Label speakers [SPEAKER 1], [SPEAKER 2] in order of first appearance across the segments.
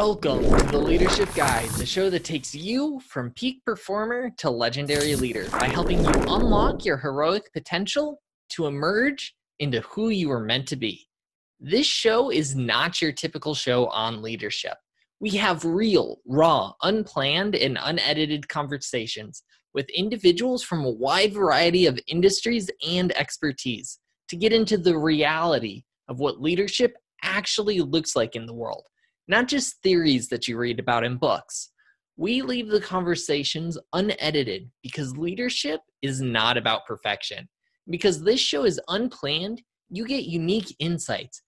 [SPEAKER 1] Welcome to the Leadership Guide, the show that takes you from peak performer to legendary leader by helping you unlock your heroic potential to emerge into who you are meant to be. This show is not your typical show on leadership. We have real, raw, unplanned, and unedited conversations with individuals from a wide variety of industries and expertise to get into the reality of what leadership actually looks like in the world not just theories that you read about in books. We leave the conversations unedited because leadership is not about perfection. Because this show is unplanned, you get unique insights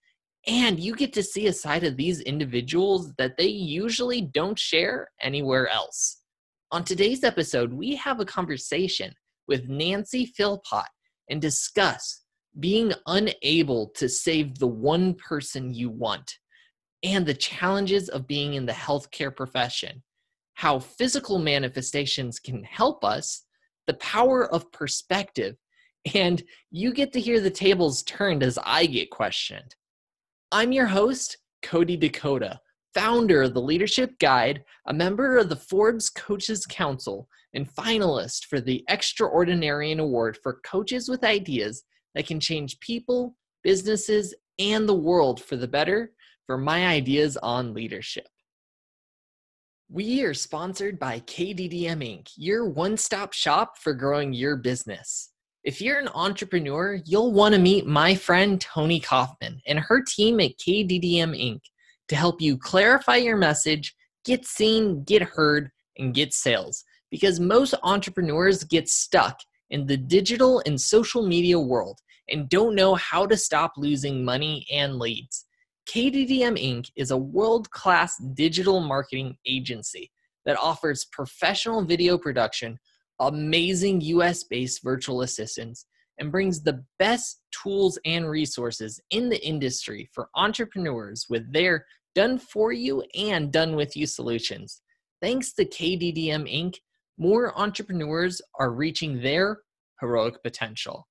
[SPEAKER 1] and you get to see a side of these individuals that they usually don't share anywhere else. On today's episode, we have a conversation with Nancy Philpott and discuss being unable to save the one person you want and the challenges of being in the healthcare profession, how physical manifestations can help us, the power of perspective, and you get to hear the tables turned as I get questioned. I'm your host, Cody Dakota, founder of the Leadership Guide, a member of the Forbes Coaches Council, and finalist for the Extraordinarian Award for coaches with ideas that can change people, businesses, and the world for the better for my ideas on leadership. We are sponsored by KDDM Inc., your one stop shop for growing your business. If you're an entrepreneur, you'll want to meet my friend Tony Kaufman and her team at KDDM Inc. to help you clarify your message, get seen, get heard, and get sales. Because most entrepreneurs get stuck in the digital and social media world and don't know how to stop losing money and leads. KDDM Inc. is a world class digital marketing agency that offers professional video production, amazing US based virtual assistants, and brings the best tools and resources in the industry for entrepreneurs with their done for you and done with you solutions. Thanks to KDDM Inc., more entrepreneurs are reaching their heroic potential.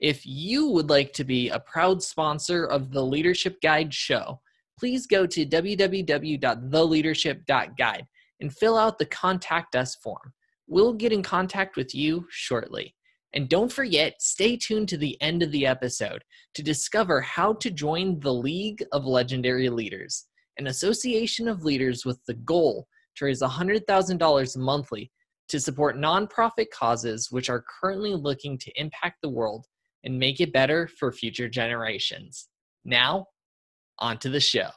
[SPEAKER 1] If you would like to be a proud sponsor of the Leadership Guide show, please go to www.theleadership.guide and fill out the Contact Us form. We'll get in contact with you shortly. And don't forget, stay tuned to the end of the episode to discover how to join the League of Legendary Leaders, an association of leaders with the goal to raise $100,000 monthly to support nonprofit causes which are currently looking to impact the world and make it better for future generations. Now, on to the show.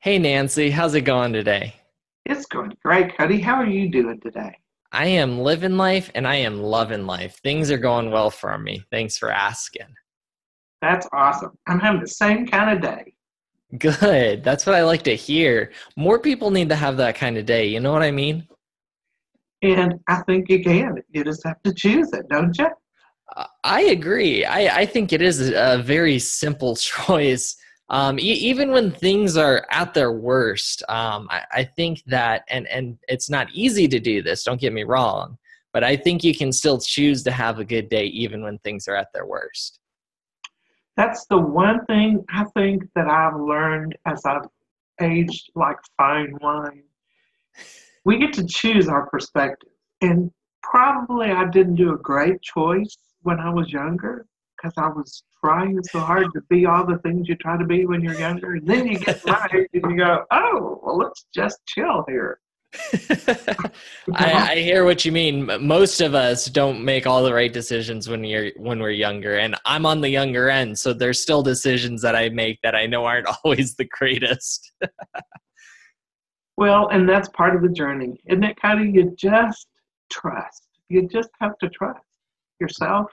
[SPEAKER 1] Hey, Nancy, how's it going today?
[SPEAKER 2] It's going great, Cody. How are you doing today?
[SPEAKER 1] I am living life and I am loving life. Things are going well for me. Thanks for asking.
[SPEAKER 2] That's awesome. I'm having the same kind of day.
[SPEAKER 1] Good. That's what I like to hear. More people need to have that kind of day. You know what I mean?
[SPEAKER 2] And I think you can. You just have to choose it, don't you?
[SPEAKER 1] I agree. I, I think it is a very simple choice um, e- even when things are at their worst, um, I, I think that, and and it's not easy to do this. Don't get me wrong, but I think you can still choose to have a good day even when things are at their worst.
[SPEAKER 2] That's the one thing I think that I've learned as I've aged like fine wine. We get to choose our perspective, and probably I didn't do a great choice when I was younger because I was trying so hard to be all the things you try to be when you're younger. And then you get married and you go, oh, well, let's just chill here.
[SPEAKER 1] I, I, hear what you mean. Most of us don't make all the right decisions when you're when we're younger, and I'm on the younger end, so there's still decisions that I make that I know aren't always the greatest.
[SPEAKER 2] well, and that's part of the journey, isn't it? Kind of you just trust. You just have to trust yourself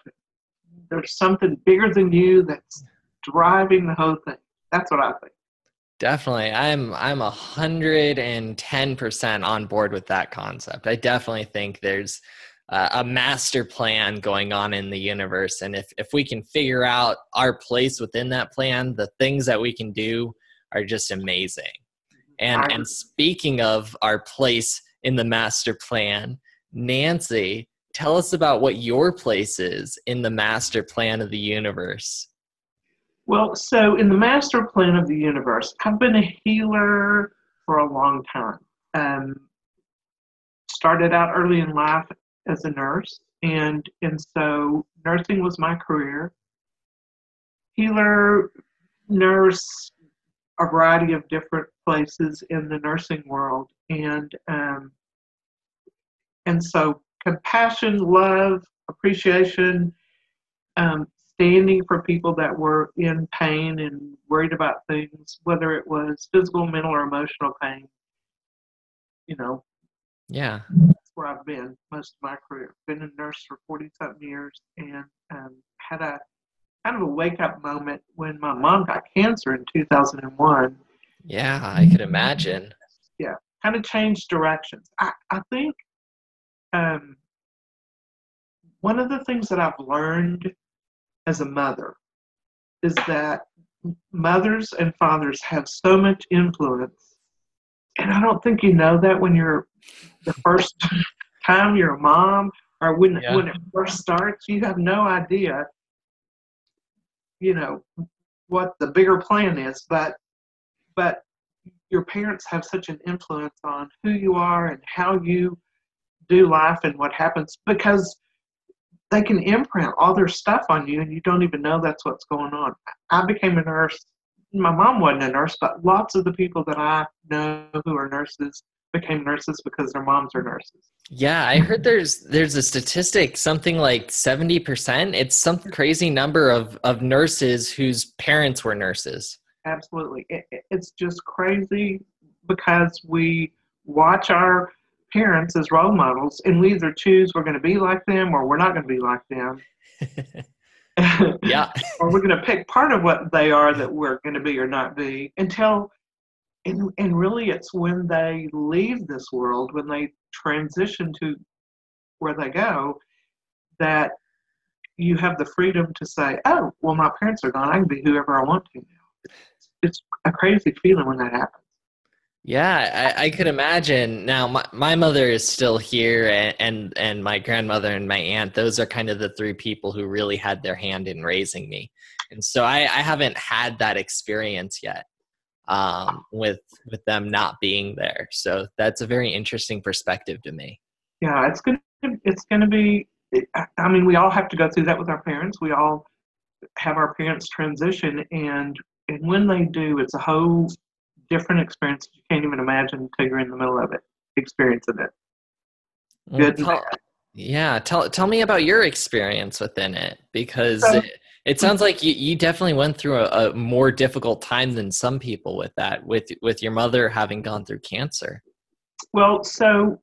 [SPEAKER 2] there's something bigger than you that's driving the whole thing. That's what I think.
[SPEAKER 1] Definitely. I'm I'm a hundred and ten percent on board with that concept. I definitely think there's uh, a master plan going on in the universe. And if, if we can figure out our place within that plan, the things that we can do are just amazing. And and speaking of our place in the master plan, Nancy, tell us about what your place is in the master plan of the universe.
[SPEAKER 2] Well, so in the master plan of the universe, I've been a healer for a long time. Um, started out early in life as a nurse, and and so nursing was my career. Healer, nurse, a variety of different places in the nursing world, and um, and so compassion, love, appreciation, um, standing for people that were in pain and worried about things, whether it was physical, mental, or emotional pain. You know,
[SPEAKER 1] Yeah.
[SPEAKER 2] that's where I've been most of my career. Been a nurse for 40 something years and um, had a kind of a wake up moment when my mom got cancer in 2001.
[SPEAKER 1] Yeah, I could imagine.
[SPEAKER 2] Yeah, kind of changed directions. I, I think um, one of the things that I've learned as a mother is that mothers and fathers have so much influence. And I don't think you know that when you're the first time you're a mom or when
[SPEAKER 1] Yeah.
[SPEAKER 2] when it first starts, you have no idea, you know, what the bigger plan is. But but your parents have such an influence on who you are and how you do life and what happens because they can imprint all their stuff on you and you don't even know that's what's going on. I became a nurse. My mom wasn't a nurse, but lots of the people that I know who are nurses became nurses because their moms are nurses.
[SPEAKER 1] Yeah, I heard there's there's a statistic something like 70%. It's some crazy number of of nurses whose parents were nurses.
[SPEAKER 2] Absolutely. It, it- it's just crazy because we watch our parents as role models and we either choose we're going to be like them or we're not going to be like them.
[SPEAKER 1] Yeah.
[SPEAKER 2] or we're going to pick part of what they are that we're going to be or not be until and, and really it's when they leave this world when they transition to where they go that you have the freedom to say oh well my parents are gone i can be whoever i want to now it's a crazy feeling when that happens
[SPEAKER 1] Yeah, I, I could imagine. Now, my, my mother is still here, and, and and my grandmother and my aunt. Those are kind of the three people who really had their hand in raising me, and so I, I haven't had that experience yet um, with with them not being there. So that's a very interesting perspective to me.
[SPEAKER 2] yeah it's to it's to be I- i mean we all have to go through that with our parents we all have our parents transition and and when they do it's a whole different experience you can't even imagine until you're in the middle of it experiencing it. Good and
[SPEAKER 1] tell- yeah, tell tell me about your experience within it because
[SPEAKER 2] So-
[SPEAKER 1] it, it sounds like you, you definitely went through a, a more difficult time than some people with that with with your mother having gone through cancer.
[SPEAKER 2] well so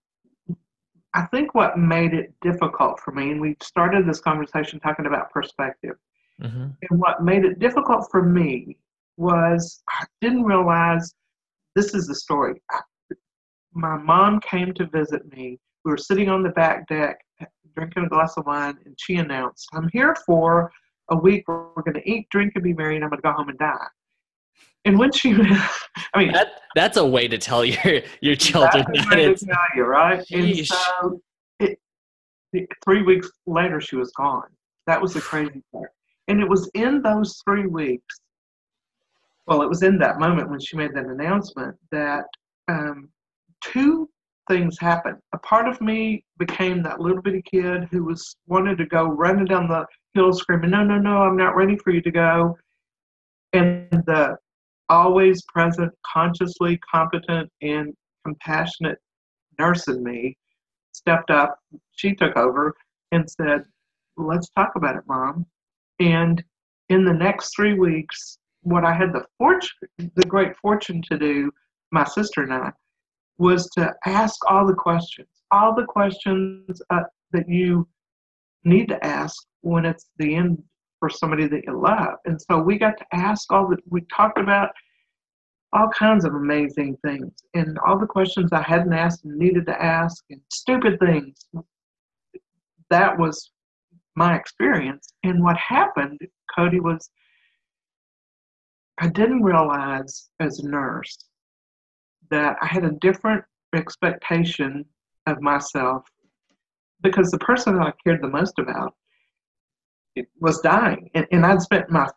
[SPEAKER 2] i think what made it difficult for me and we started this conversation talking about perspective
[SPEAKER 1] hmm
[SPEAKER 2] And what made it difficult for me was I didn't realize this is the story. I- My mom came to visit me. We were sitting on the back deck drinking a glass of wine, and she announced, I'm here for a week. We're going to eat, drink, and be merry, and I'm going to go home and die. And when she, I mean,
[SPEAKER 1] That that's a way to tell your your children
[SPEAKER 2] that's
[SPEAKER 1] that
[SPEAKER 2] way to tell you, right? And so, it, it- three weeks later, she was gone. That was the crazy part. And it was in those three weeks. Well, it was in that moment when she made that announcement that um, two things happened. A part of me became that little bitty kid who was wanted to go running down the hill screaming, "No, no, no! I'm not ready for you to go." And the always present, consciously competent, and compassionate nurse in me stepped up. She took over and said, Let's talk about it, mom. And in the next three weeks, what I had the fortune, the great fortune to do, my sister and I, was to ask all the questions, all the questions uh, that you need to ask when it's the end for somebody that you love. And so we got to ask all the, we talked about all kinds of amazing things and all the questions I hadn't asked and needed to ask and stupid things. That was my experience. And what happened, Cody, was I didn't realize as a nurse that I had a different expectation of myself because the person that I cared the most about was dying. And, and I'd spent my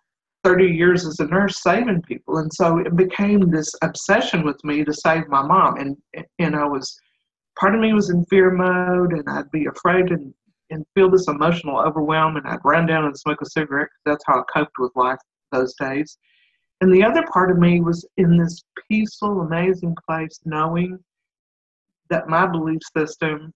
[SPEAKER 2] 30 years as a nurse saving people. And so it became this obsession with me to save my mom. And, and I was, part of me was in fear mode and I'd be afraid and, and feel this emotional overwhelm. And I'd run down and smoke a cigarette that's how I coped with life those days. And the other part of me was in this peaceful, amazing place, knowing that my belief system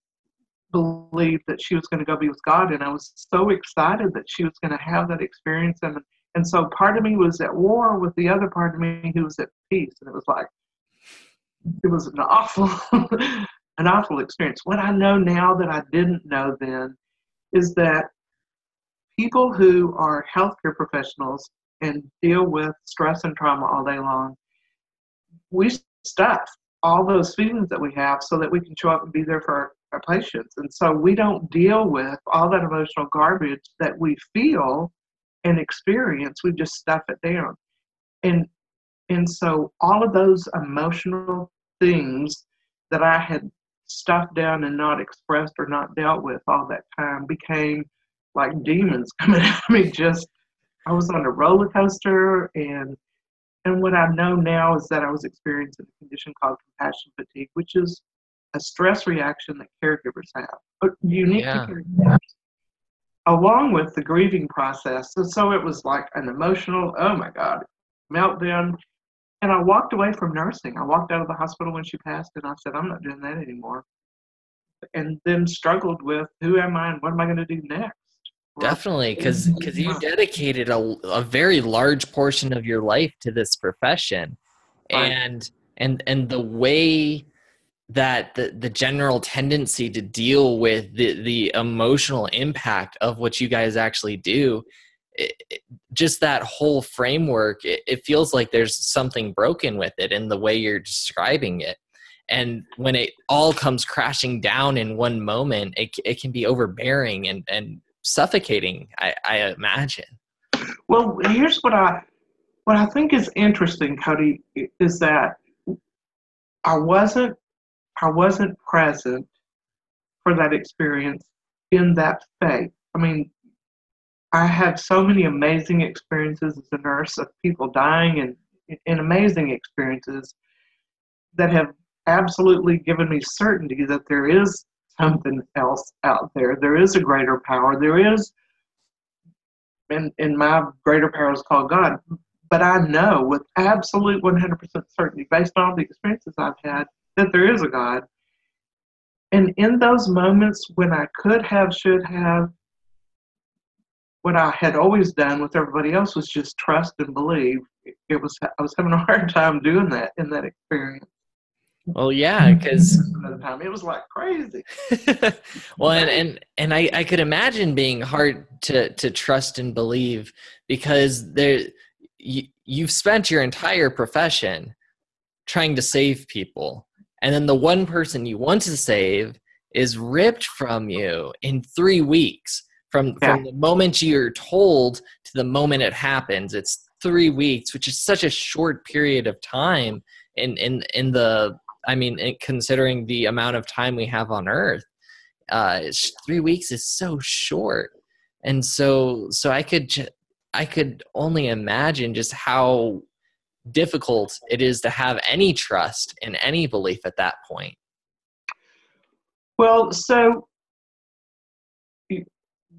[SPEAKER 2] believed that she was going to go be with God. And I was so excited that she was going to have that experience. And, and so part of me was at war with the other part of me who was at peace. And it was like, it was an awful, an awful experience. What I know now that I didn't know then is that people who are healthcare professionals and deal with stress and trauma all day long, we stuff all those feelings that we have so that we can show up and be there for our, our patients. And so we don't deal with all that emotional garbage that we feel and experience. We just stuff it down. And and so all of those emotional things that I had stuffed down and not expressed or not dealt with all that time became like demons coming at me just I was on a roller coaster, and and what I know now is that I was experiencing a condition called compassion fatigue, which is a stress reaction that caregivers have, but unique yeah. to caregivers, along with the grieving process. And so it was like an emotional, oh my God, meltdown. And I walked away from nursing. I walked out of the hospital when she passed, and I said, I'm not doing that anymore. And then struggled with who am I and what am I going to do next?
[SPEAKER 1] Definitely, because because mm-hmm. you dedicated a, a very large portion of your life to this profession, and and and the way that the, the general tendency to deal with the, the emotional impact of what you guys actually do it, it, just that whole framework it, it feels like there's something broken with it in the way you're describing it. And when it all comes crashing down in one moment it, it can be overbearing and, and suffocating I, I imagine.
[SPEAKER 2] Well here's what i what i think is interesting cody is that i wasn't i wasn't present for that experience in that faith i mean i had so many amazing experiences as a nurse of people dying and, and amazing experiences that have absolutely given me certainty that there is something else out there. There is a greater power. There is, and, and my greater power is called God. But I know with absolute 100% certainty, based on the experiences I've had, that there is a God. And in those moments when I could have, should have, what I had always done with everybody else was just trust and believe. It was I was having a hard time doing that in that experience.
[SPEAKER 1] Well, yeah, because
[SPEAKER 2] it was like crazy.
[SPEAKER 1] well, and and and I I could imagine being hard to to trust and believe because there you you've spent your entire profession trying to save people, and then the one person you want to save is ripped from you in three weeks from yeah. from the moment you're told to the moment it happens. It's three weeks, which is such a short period of time in in in the I mean, considering the amount of time we have on Earth, uh, three weeks is so short, and so so I could I could only imagine just how difficult it is to have any trust in any belief at that point.
[SPEAKER 2] Well, so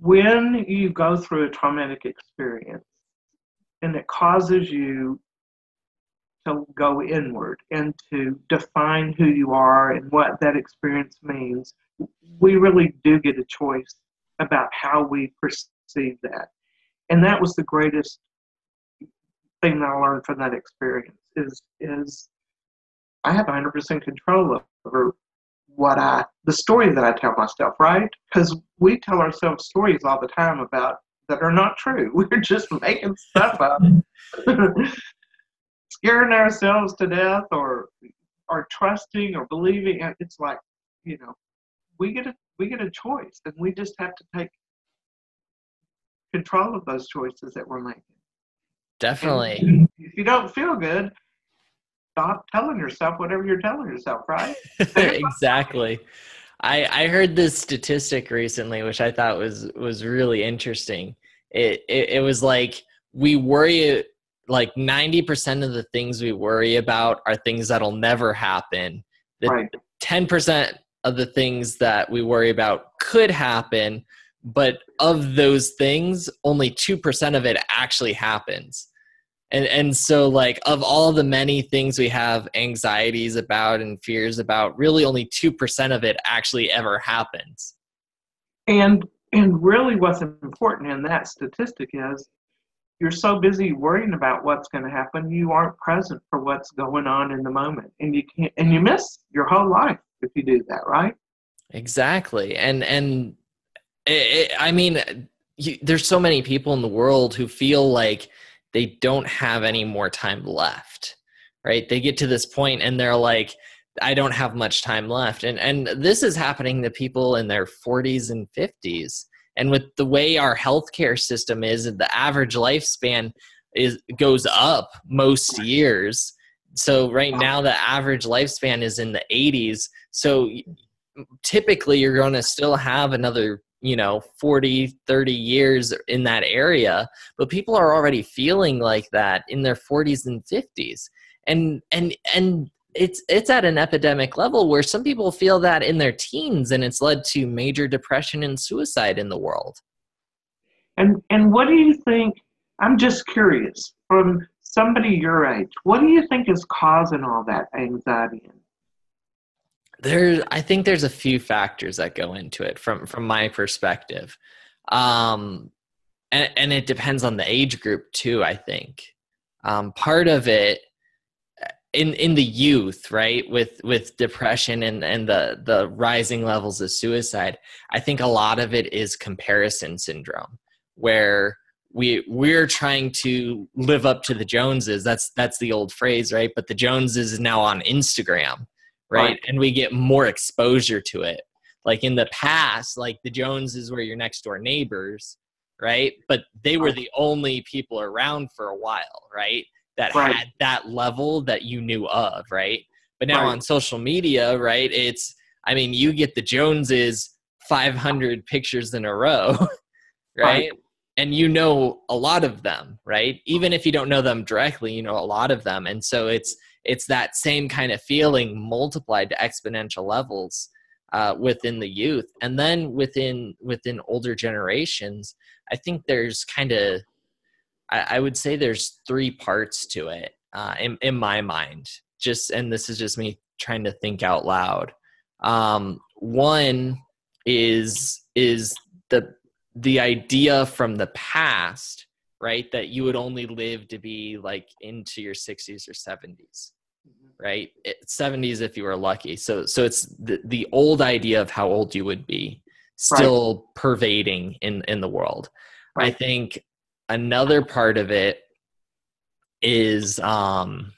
[SPEAKER 2] when you go through a traumatic experience and it causes you to go inward and to define who you are and what that experience means, we really do get a choice about how we perceive that. And that was the greatest thing that I learned from that experience is is I have 100% control over what I the story that I tell myself, right? Because we tell ourselves stories all the time about that are not true. We're just making stuff up. scaring ourselves to death or or trusting or believing it's like you know we get a we get a choice and we just have to take control of those choices that we're making
[SPEAKER 1] definitely
[SPEAKER 2] and if you don't feel good stop telling yourself whatever you're telling yourself, right?
[SPEAKER 1] exactly. I I heard this statistic recently, which I thought was was really interesting. It it, it was like we worry like 90% of the things we worry about are things that'll never happen. The
[SPEAKER 2] Right.
[SPEAKER 1] 10% of the things that we worry about could happen, but of those things, only 2% of it actually happens. And and so like of all the many things we have anxieties about and fears about, really only 2% of it actually ever happens.
[SPEAKER 2] And and really what's important in that statistic is you're so busy worrying about what's going to happen, you aren't present for what's going on in the moment. And you can't and you miss your whole life if you do that, right?
[SPEAKER 1] Exactly. And and it, it, I mean you, there's so many people in the world who feel like they don't have any more time left. Right? They get to this point and they're like I don't have much time left. And and this is happening to people in their 40s and 50s. And with the way our healthcare system is, the average lifespan is goes up most years. So right now the average lifespan is in the 80s. So typically you're going to still have another you know 40 30 years in that area but people are already feeling like that in their 40s and 50s and and and it's it's at an epidemic level where some people feel that in their teens and it's led to major depression and suicide in the world
[SPEAKER 2] And and what do you think? I'm just curious from somebody your age. What do you think is causing all that anxiety?
[SPEAKER 1] there i think there's a few factors that go into it from from my perspective um and and it depends on the age group too i think um part of it in in the youth right with with depression and and the the rising levels of suicide i think a lot of it is comparison syndrome where we we're trying to live up to the joneses. That's that's the old phrase right? But the joneses is now on instagram right?
[SPEAKER 2] Right.
[SPEAKER 1] and we get more exposure to it. Like in the past like the joneses were your next door neighbors right? But they were the only people around for a while right that
[SPEAKER 2] Right.
[SPEAKER 1] had that level that you knew of right but now
[SPEAKER 2] Right.
[SPEAKER 1] on social media right it's i mean you get the joneses 500 pictures in a row right?
[SPEAKER 2] Right.
[SPEAKER 1] and you know a lot of them right even if you don't know them directly you know a lot of them and so it's it's that same kind of feeling multiplied to exponential levels uh, within the youth and then within within older generations i think there's kind of I, I would say there's three parts to it uh, in, in my mind just and this is just me trying to think out loud. Um, one is is the the idea from the past right that you would only live to be like into your 60s or 70s right? 70s if you were lucky. So so it's the, the old idea of how old you would be still pervading in in the world. I think another part of it is um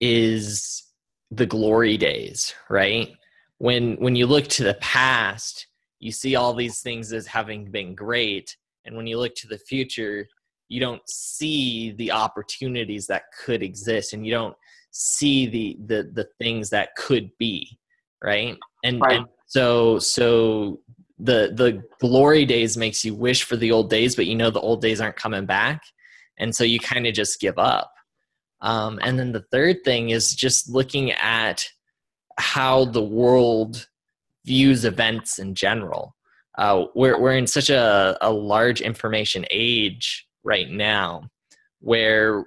[SPEAKER 1] is the glory days right? When when you look to the past you see all these things as having been great. And when you look to the future you don't see the opportunities that could exist and you don't see the the the things that could be right? And,
[SPEAKER 2] Right.
[SPEAKER 1] and so so the the glory days makes you wish for the old days but you know the old days aren't coming back and so you kind of just give up um, and then the third thing is just looking at how the world views events in general. Uh, we're, we're in such a, a large information age right now where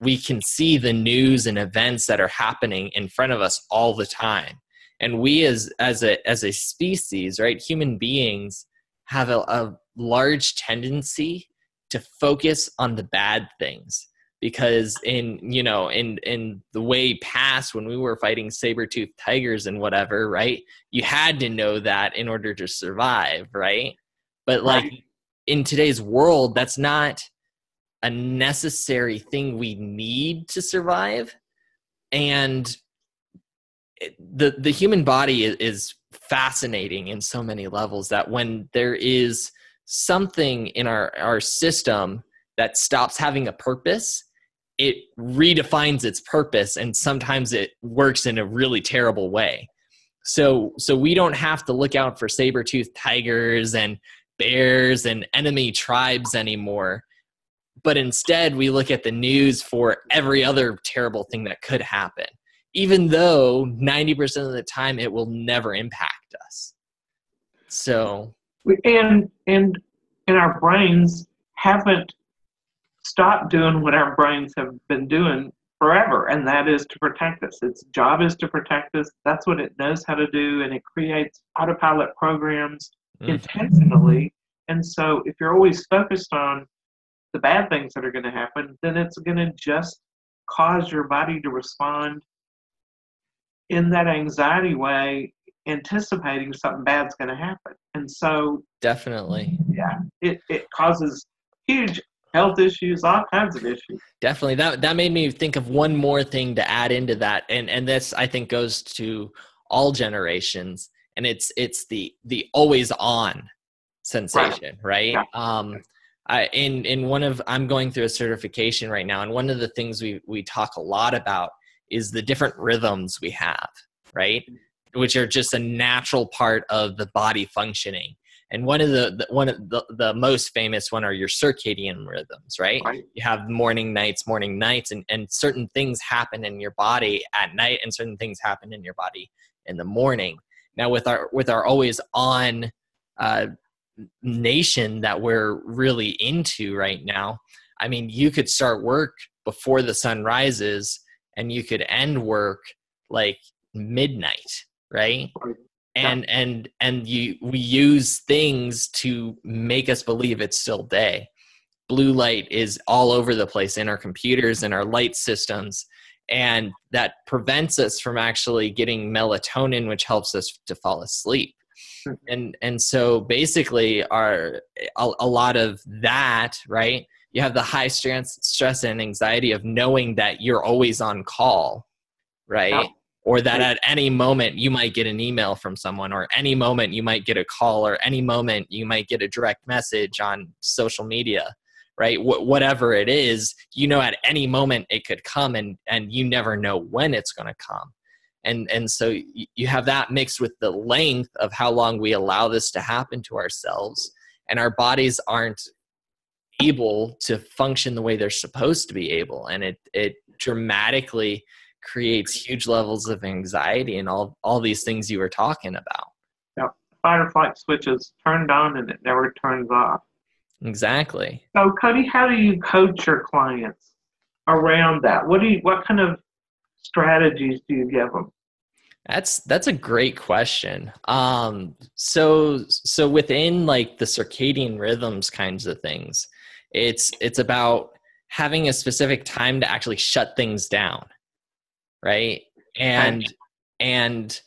[SPEAKER 1] we can see the news and events that are happening in front of us all the time. And we as, as, a, as a species, right, human beings have a, a large tendency to focus on the bad things. Because in you know in in the way past when we were fighting saber-toothed tigers and whatever right you had to know that in order to survive right? But like
[SPEAKER 2] Right.
[SPEAKER 1] in today's world that's not a necessary thing we need to survive. And the the human body is, fascinating in so many levels that when there is something in our our system that stops having a purpose it redefines its purpose and sometimes it works in a really terrible way. So so we don't have to look out for saber-toothed tigers and bears and enemy tribes anymore but instead we look at the news for every other terrible thing that could happen even though 90% of the time it will never impact us so
[SPEAKER 2] and and and our brains haven't stopped doing what our brains have been doing forever, and that is to protect us. Its job is to protect us. That's what it knows how to do, and it creates autopilot programs mm. intentionally. And so, if you're always focused on the bad things that are going to happen, then it's going to just cause your body to respond in that anxiety way anticipating something bad's going to happen. And so,
[SPEAKER 1] definitely,
[SPEAKER 2] yeah, it, it causes huge health issues, all kinds of issues.
[SPEAKER 1] Definitely, that that made me think of one more thing to add into that, and and this I think goes to all generations, and it's it's the the always on sensation, right? right? Yeah. Um, I, in in one of I'm going through a certification right now, and one of the things we we talk a lot about is the different rhythms we have, right? which are just a natural part of the body functioning. And one of the, the one of the, the most famous one are your circadian rhythms, right? right? You have morning, nights, morning, nights, and, and certain things happen in your body at night, and certain things happen in your body in the morning. Now, with our with our always on uh, nation that we're really into right now, I mean, you could start work before the sun rises, and you could end work like midnight right and yeah. and and you we use things to make us believe it's still day blue light is all over the place in our computers and our light systems and that prevents us from actually getting melatonin which helps us to fall asleep hmm. and and so basically our a, a lot of that right you have the high stress stress and anxiety of knowing that you're always on call right? Yeah. Or that at any moment you might get an email from someone or any moment you might get a call or any moment you might get a direct message on social media right? Wh- whatever it is you know at any moment it could come and and you never know when it's going to come. And and so you have that mixed with the length of how long we allow this to happen to ourselves and our bodies aren't able to function the way they're supposed to be able and it it dramatically creates huge levels of anxiety and all all these things you were talking about.
[SPEAKER 2] Yep. Fight or flight switch is turned on and it never turns off.
[SPEAKER 1] Exactly.
[SPEAKER 2] So Cody, how do you coach your clients around that? What do you what kind of strategies do you give them?
[SPEAKER 1] That's that's a great question. Um so so within like the circadian rhythms kinds of things, it's it's about having a specific time to actually shut things down right? And and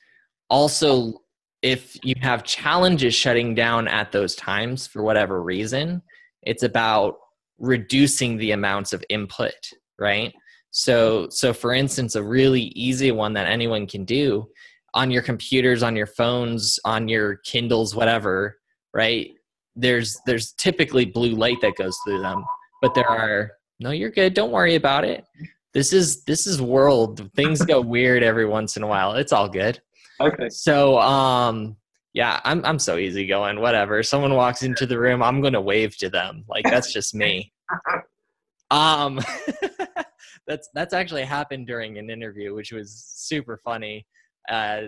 [SPEAKER 1] also if you have challenges shutting down at those times for whatever reason it's about reducing the amounts of input right? So so for instance a really easy one that anyone can do on your computers on your phones on your kindles whatever right there's there's typically blue light that goes through them but there are no you're good. Don't worry about it. This is this is world. Things go weird every once in a while. It's all good.
[SPEAKER 2] Okay.
[SPEAKER 1] So um yeah i'm i'm so easygoing whatever. Someone walks into the room i'm gonna wave to them. Like that's just me. Um that's that's actually happened during an interview which was super funny. Uh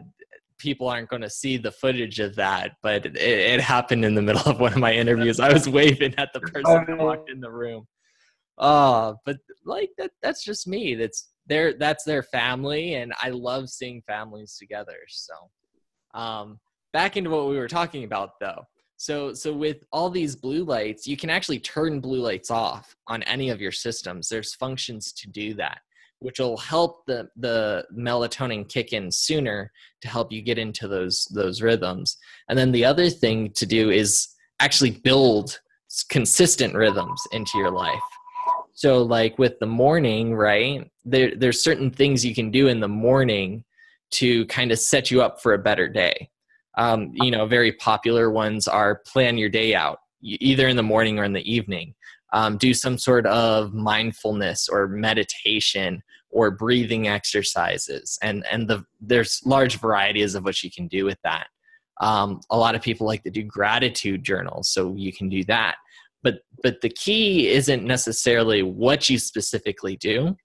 [SPEAKER 1] people aren't going to see the footage of that, but it, it, happened in the middle of one of my interviews. I was waving at the person who walked in the room. Uh, but like that that's just me. That's their that's their family and I love seeing families together. So um back into what we were talking about though. So so with all these blue lights, you can actually turn blue lights off on any of your systems. There's functions to do that, which will help the the melatonin kick in sooner to help you get into those those rhythms. And then the other thing to do is actually build consistent rhythms into your life. So like with the morning, right? There there's certain things you can do in the morning to kind of set you up for a better day. Um, you know, very popular ones are plan your day out either in the morning or in the evening. um, do some sort of mindfulness or meditation or breathing exercises. And and the there's large varieties of what you can do with that. Um, a lot of people like to do gratitude journals so you can do that. But but the key isn't necessarily what you specifically do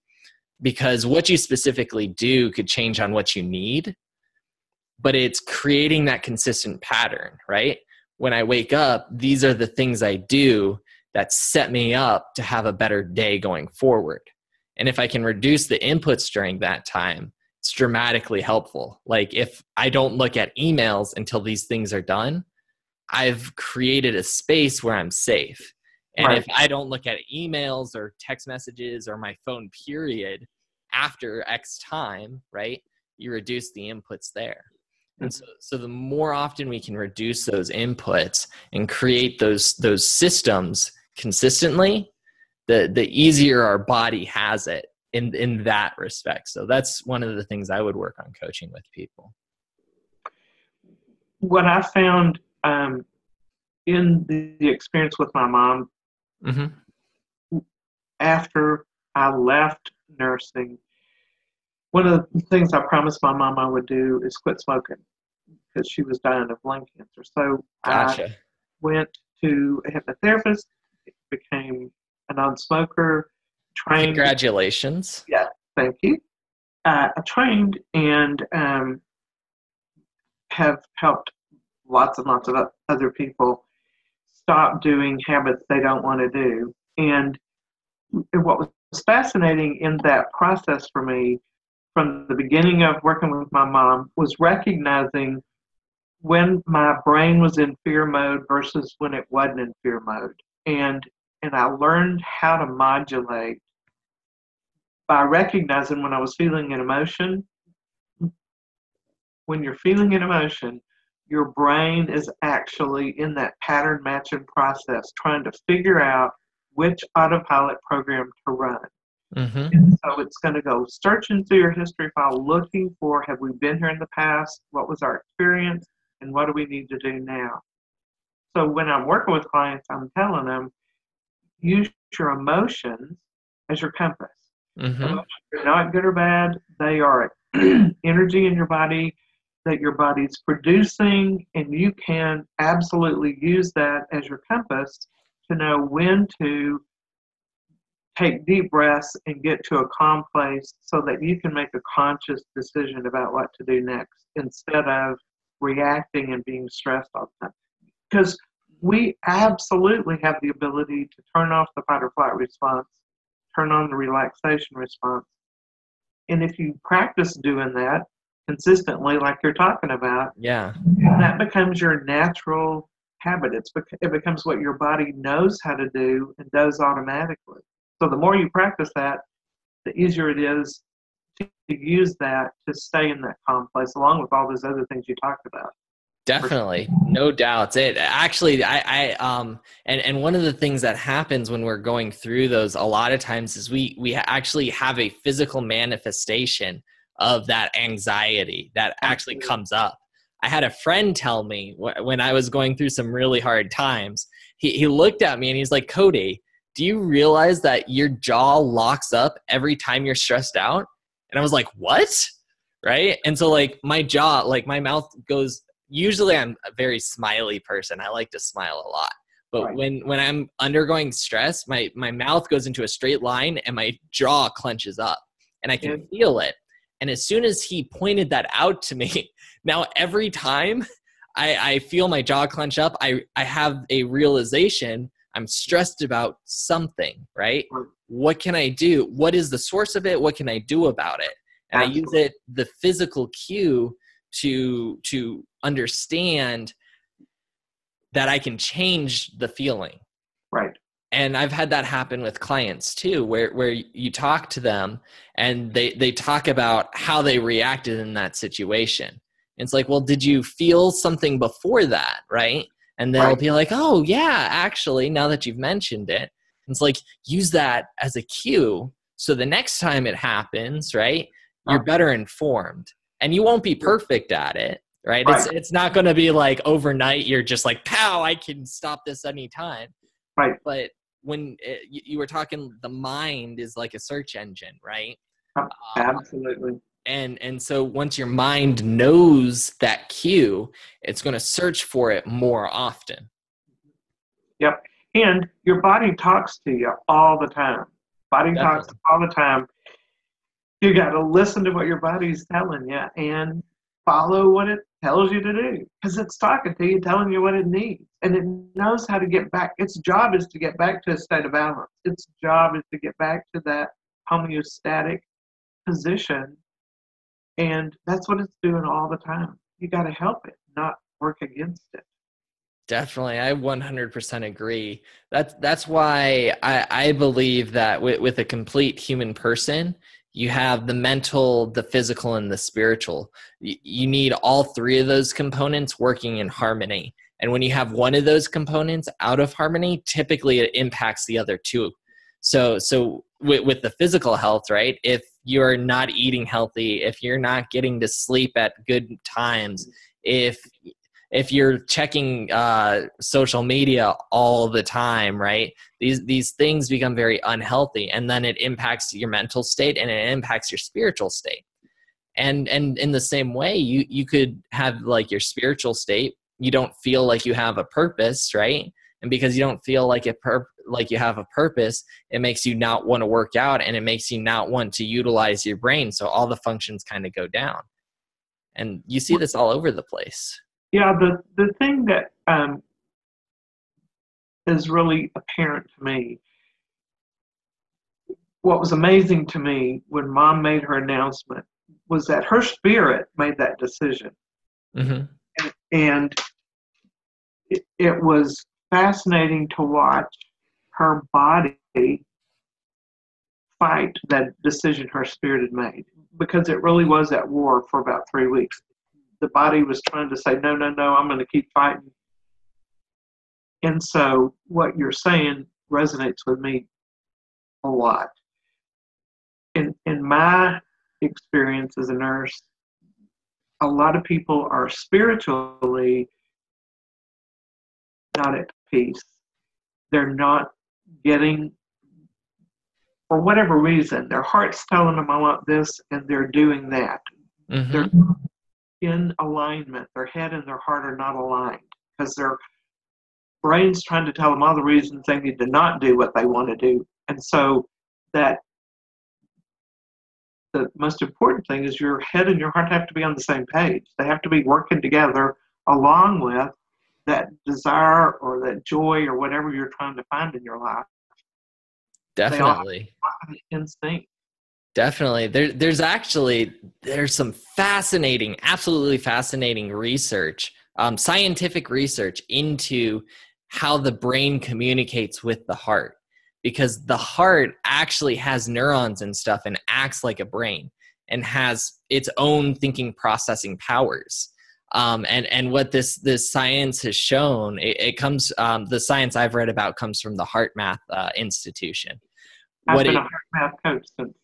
[SPEAKER 1] because what you specifically do could change on what you need but it's creating that consistent pattern right? When i wake up these are the things i do that set me up to have a better day going forward and if i can reduce the inputs during that time it's dramatically helpful like if i don't look at emails until these things are done I've created a space where I'm safe. And right. if I don't look at emails or text messages or my phone, period, after X time, right, you reduce the inputs there. And mm-hmm. so, so the more often we can reduce those inputs and create those those systems consistently, the the easier our body has it in in that respect. So that's one of the things I would work on coaching with people.
[SPEAKER 2] What I found um, in the, experience with my mom, mm-hmm. after I left nursing, one of the things I promised my mom I would do is quit smoking because she was dying of lung cancer. So gotcha. I went to a hypnotherapist, became a non-smoker, trained.
[SPEAKER 1] Congratulations.
[SPEAKER 2] Yeah, thank you. Uh, I trained and um, have helped lots and lots of other people stop doing habits they don't want to do. And what was fascinating in that process for me from the beginning of working with my mom was recognizing when my brain was in fear mode versus when it wasn't in fear mode. And and I learned how to modulate by recognizing when I was feeling an emotion. When you're feeling an emotion, your brain is actually in that pattern matching process trying to figure out which autopilot program to run. Mm-hmm. And so it's going to go searching through your history file, looking for have we been here in the past? What was our experience? And what do we need to do now? So when I'm working with clients, I'm telling them use your emotions as your compass. Mm-hmm. They're not good or bad, they are energy in your body that your body's producing, and you can absolutely use that as your compass to know when to take deep breaths and get to a calm place so that you can make a conscious decision about what to do next instead of reacting and being stressed all the time. Because we absolutely have the ability to turn off the fight or flight response, turn on the relaxation response. And if you practice doing that, consistently, like you're talking about,
[SPEAKER 1] yeah,
[SPEAKER 2] that becomes your natural habit. It's it becomes what your body knows how to do and does automatically. So the more you practice that, the easier it is to use that to stay in that calm place, along with all those other things you talked about.
[SPEAKER 1] Definitely, no doubts. It actually, I, I, um, and and one of the things that happens when we're going through those a lot of times is we we actually have a physical manifestation of that anxiety that actually comes up. I had a friend tell me when I was going through some really hard times, he, he looked at me and he's like, Cody, do you realize that your jaw locks up every time you're stressed out? And I was like, what? Right. And so, like, my jaw, like, my mouth goes, usually I'm a very smiley person. I like to smile a lot. But right. when, when I'm undergoing stress, my, my mouth goes into a straight line and my jaw clenches up and I can yeah. feel it. And as soon as he pointed that out to me, now every time I, I feel my jaw clench up, I, I have a realization I'm stressed about something, right? What can I do? What is the source of it? What can I do about it? And Absolutely. I use it the physical cue to to understand that I can change the feeling.
[SPEAKER 2] Right.
[SPEAKER 1] And i've had that happen with clients too where where you talk to them and they they talk about how they reacted in that situation. And it's like well did you feel something before that? Right? And they'll right. be like oh yeah actually now that you've mentioned it. It's like use that as a cue so the next time it happens right you're uh-huh. better informed. And you won't be perfect at it right, right. it's it's not going to be like overnight you're just like pow i can stop this anytime.
[SPEAKER 2] Right.
[SPEAKER 1] But when uh, it, you were talking the mind is like a search engine right?
[SPEAKER 2] Uh, absolutely.
[SPEAKER 1] and and so once your mind knows that cue it's going to search for it more often.
[SPEAKER 2] Yep. And your body talks to you all the time. Body Definitely. talks all the time. You got to listen to what your body's telling you and follow what it tells you to do because it's talking to you telling you what it needs and it knows how to get back its job is to get back to a state of balance its job is to get back to that homeostatic position and that's what it's doing all the time. You got to help it, not work against it.
[SPEAKER 1] Definitely, I 100% agree. That's that's why I, I believe that with, with a complete human person, you have the mental, the physical, and the spiritual. You, need all three of those components working in harmony. And when you have one of those components out of harmony, typically it impacts the other two. So so with, with the physical health, right? If you're not eating healthy, if you're not getting to sleep at good times, if if you're checking uh, social media all the time, right? These these things become very unhealthy, and then it impacts your mental state and it impacts your spiritual state. And and in the same way, you you could have like your spiritual state. You don't feel like you have a purpose, right? And because you don't feel like it pur- like you have a purpose, it makes you not want to work out and it makes you not want to utilize your brain. So all the functions kind of go down. And you see this all over the place.
[SPEAKER 2] Yeah, the, the thing that um, is really apparent to me, what was amazing to me when mom made her announcement was that her spirit made that decision. Mm-hmm. And, and it, it was fascinating to watch her body fight that decision her spirit had made because it really was at war for about three weeks. The body was trying to say, no, no, no, I'm going to keep fighting. And so what you're saying resonates with me a lot. In, in my experience as a nurse, a lot of people are spiritually not at peace. They're not getting, for whatever reason, their heart's telling them, I want this, and they're doing that. Mm-hmm. They're in alignment. Their head and their heart are not aligned because their brain's trying to tell them all the reasons they need to not do what they want to do. And so that the most important thing is your head and your heart have to be on the same page. They have to be working together along with that desire or that joy or whatever you're trying to find in your life.
[SPEAKER 1] Definitely.
[SPEAKER 2] Instinct.
[SPEAKER 1] Definitely. There, there's actually there's some fascinating, absolutely fascinating research, um, scientific research into how the brain communicates with the heart, because the heart actually has neurons and stuff and acts like a brain and has its own thinking processing powers. Um, and and what this this science has shown, it, it comes um, the science I've read about comes from the HeartMath uh, Institution.
[SPEAKER 2] I've what been it, a HeartMath coach since.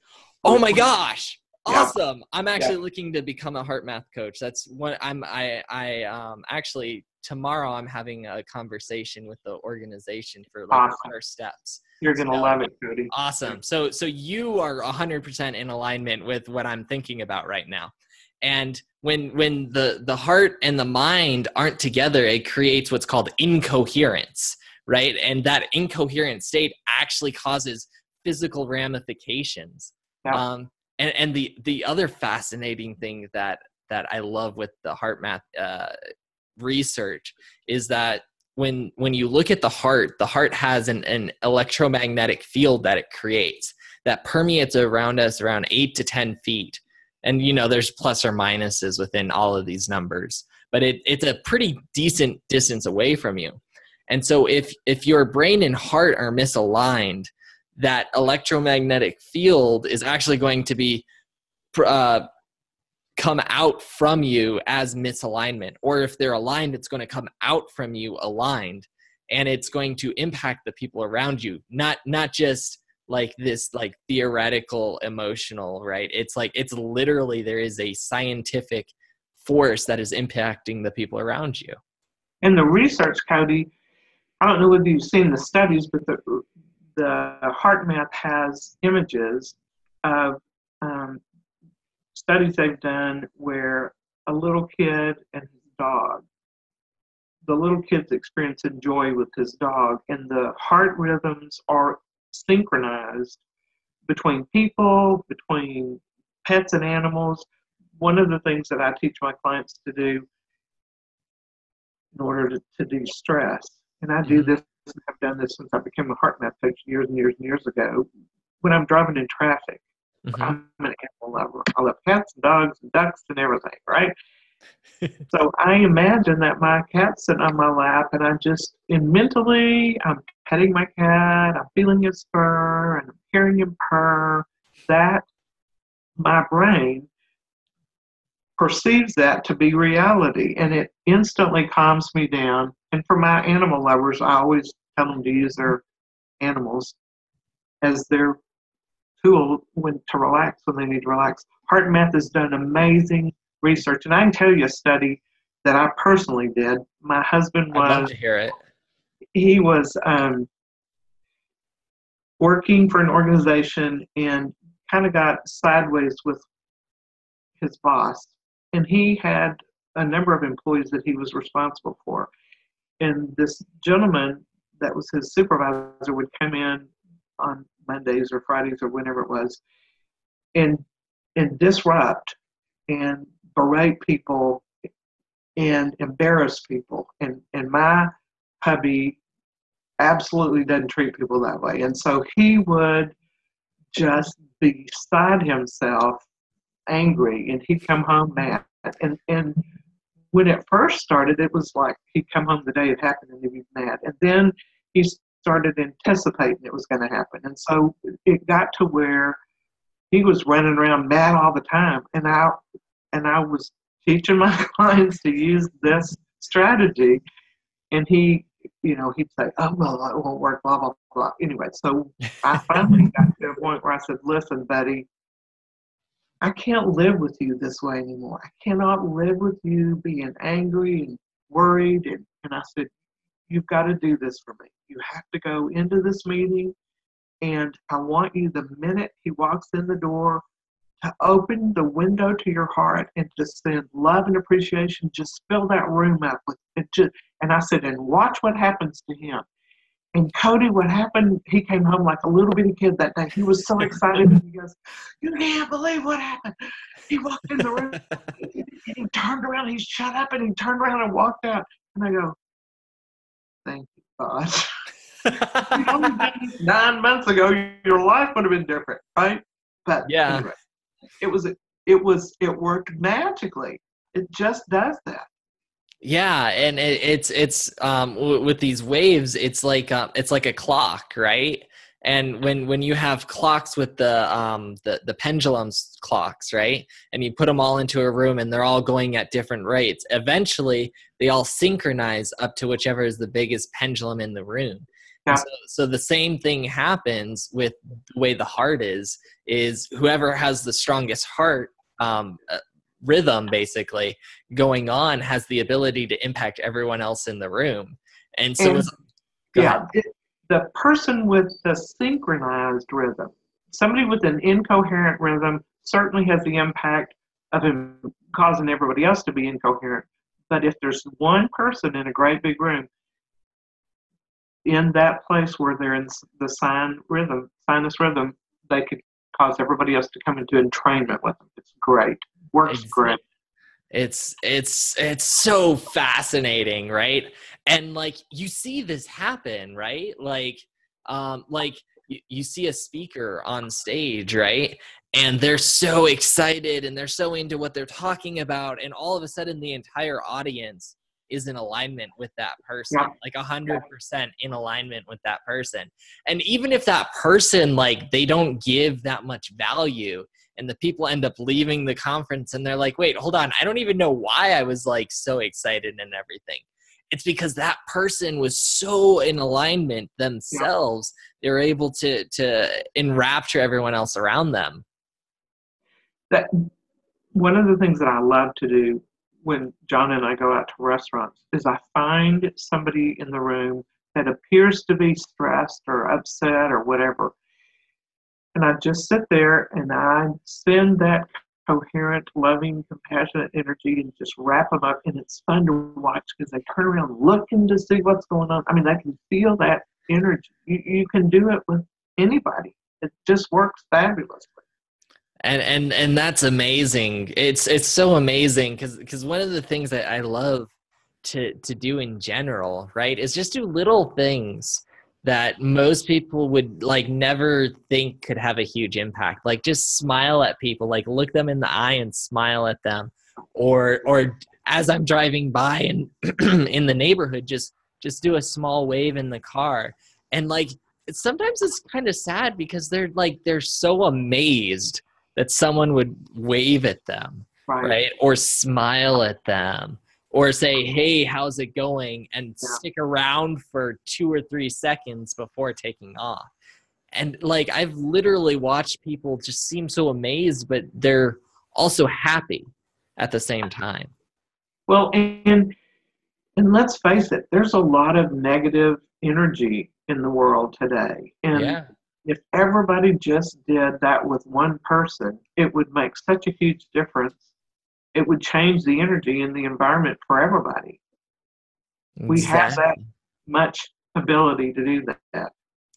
[SPEAKER 1] Oh my gosh! Awesome! Yeah. I'm actually yeah. looking to become a heart math coach. That's what I'm. I I um actually tomorrow I'm having a conversation with the organization for like awesome. our steps.
[SPEAKER 2] You're gonna so, love it, Cody.
[SPEAKER 1] Awesome. So so you are 100% in alignment with what I'm thinking about right now and when when the the heart and the mind aren't together it creates what's called incoherence right and that incoherent state actually causes physical ramifications yeah. um, and and the the other fascinating thing that that i love with the HeartMath uh, research is that when when you look at the heart the heart has an, an electromagnetic field that it creates that permeates around us around 8 to 10 feet and you know there's plus or minuses within all of these numbers but it, it's a pretty decent distance away from you and so if if your brain and heart are misaligned that electromagnetic field is actually going to be uh, come out from you as misalignment or if they're aligned it's going to come out from you aligned and it's going to impact the people around you. Not not just like this like theoretical emotional right? It's like it's literally there is a scientific force that is impacting the people around you.
[SPEAKER 2] And the research cody i don't know whether you've seen the studies but the the HeartMath has images of um, studies they've done where a little kid and his dog, the little kid's experiencing joy with his dog, and the heart rhythms are synchronized between people, between pets and animals. One of the things that I teach my clients to do in order to, to de-stress, and I do
[SPEAKER 1] Mhm.
[SPEAKER 2] This, I've done this since I became a heart math coach years and years and years ago. When I'm driving in traffic,
[SPEAKER 1] Mhm.
[SPEAKER 2] I'm an animal lover. I love cats and dogs and ducks and everything, right? so I imagine that my cat's sitting on my lap and I'm just and mentally I'm petting my cat, I'm feeling his fur and I'm hearing him purr. That my brain perceives that to be reality and it instantly calms me down. And for my animal lovers, I always tell them to use their animals as their tool when to relax when they need to relax. Heart Math has done amazing research, and I can tell you a study that I personally did. My husband
[SPEAKER 1] I'd love
[SPEAKER 2] was
[SPEAKER 1] to hear it.
[SPEAKER 2] he was um, working for an organization and kind of got sideways with his boss, and he had a number of employees that he was responsible for. And this gentleman that was his supervisor would come in on Mondays or Fridays or whenever it was, and and disrupt and berate people and embarrass people. And and my hubby absolutely doesn't treat people that way. And so he would just be beside himself, angry, and he'd come home mad. And and when it first started, it was like he'd come home the day it happened and he'd be mad. And then he started anticipating it was going to happen. And so it got to where he was running around mad all the time. And I and I was teaching my clients to use this strategy. And he, you know, he'd say, "Oh well, it won't work." Blah blah blah. Anyway, so I finally got to a point where I said, "Listen, buddy." I can't live with you this way anymore. I cannot live with you being angry and worried. And, and I said, You've got to do this for me. You have to go into this meeting, and I want you the minute he walks in the door to open the window to your heart and to send love and appreciation. Just fill that room up with it. Just, and I said, and watch what happens to him. And Cody, what happened? He came home like a little bitty kid that day. He was so excited. And he goes, "You can't believe what happened." He walked in the room and he turned around. He shut up and he turned around and walked out. And I go, "Thank you, God." Nine months ago, your life would have been different, right? But
[SPEAKER 1] Yeah.
[SPEAKER 2] anyway, it was it was it worked magically. It just does that.
[SPEAKER 1] Yeah, and it, it's it's um w- with these waves, it's like um, it's like a clock, right? And when when you have clocks with the um the the pendulums clocks, right? And you put them all into a room and they're all going at different rates. Eventually, they all synchronize up to whichever is the biggest pendulum in the room.
[SPEAKER 2] Yeah.
[SPEAKER 1] So, so the same thing happens with the way the heart is is whoever has the strongest heart um, uh, rhythm basically going on has the ability to impact everyone else in the room and so
[SPEAKER 2] And- yeah, it, the person with the synchronized rhythm, somebody with an incoherent rhythm, certainly has the impact of him causing everybody else to be incoherent. But if there's one person in a great big room, in that place where they're in the sign rhythm, sinus rhythm, they could cause everybody else to come into entrainment with them. It's great. Works
[SPEAKER 1] Ex-
[SPEAKER 2] great.
[SPEAKER 1] it's it's it's so fascinating right? And like you see this happen right? Like um like you, you see a speaker on stage right? And they're so excited and they're so into what they're talking about and all of a sudden the entire audience is in alignment with that person.
[SPEAKER 2] Yeah.
[SPEAKER 1] like a hundred percent in alignment with that person. And even if that person like they don't give that much value and the people end up leaving the conference and they're like wait hold on. I don't even know why i was like so excited and everything. It's because that person was so in alignment themselves they were able to to enrapture everyone else around them.
[SPEAKER 2] That one of the things that I love to do when John and I go out to restaurants is I find somebody in the room that appears to be stressed or upset or whatever. And I just sit there and I send that coherent, loving, compassionate energy and just wrap them up. And it's fun to watch because they turn around looking to see what's going on. I mean, they can feel that energy. You, you can do it with anybody. It just works fabulously.
[SPEAKER 1] And and and that's amazing. It's it's so amazing because because one of the things that I love to to do in general, right, is just do little things that most people would like never think could have a huge impact. Like just smile at people like look them in the eye and smile at them. Or or as i'm driving by and in the neighborhood just just do a small wave in the car. And like sometimes it's kind of sad because they're like they're so amazed that someone would wave at them right, right? or smile at them or say, hey, how's it going? And yeah. stick around for two or three seconds before taking off. And like, I've literally watched people just seem so amazed, but they're also happy at the same time.
[SPEAKER 2] Well, and and let's face it, there's a lot of negative energy in the world today. And yeah. if everybody just did that with one person, it would make such a huge difference it would change the energy in the environment for everybody. Exactly. We have that much ability to do that.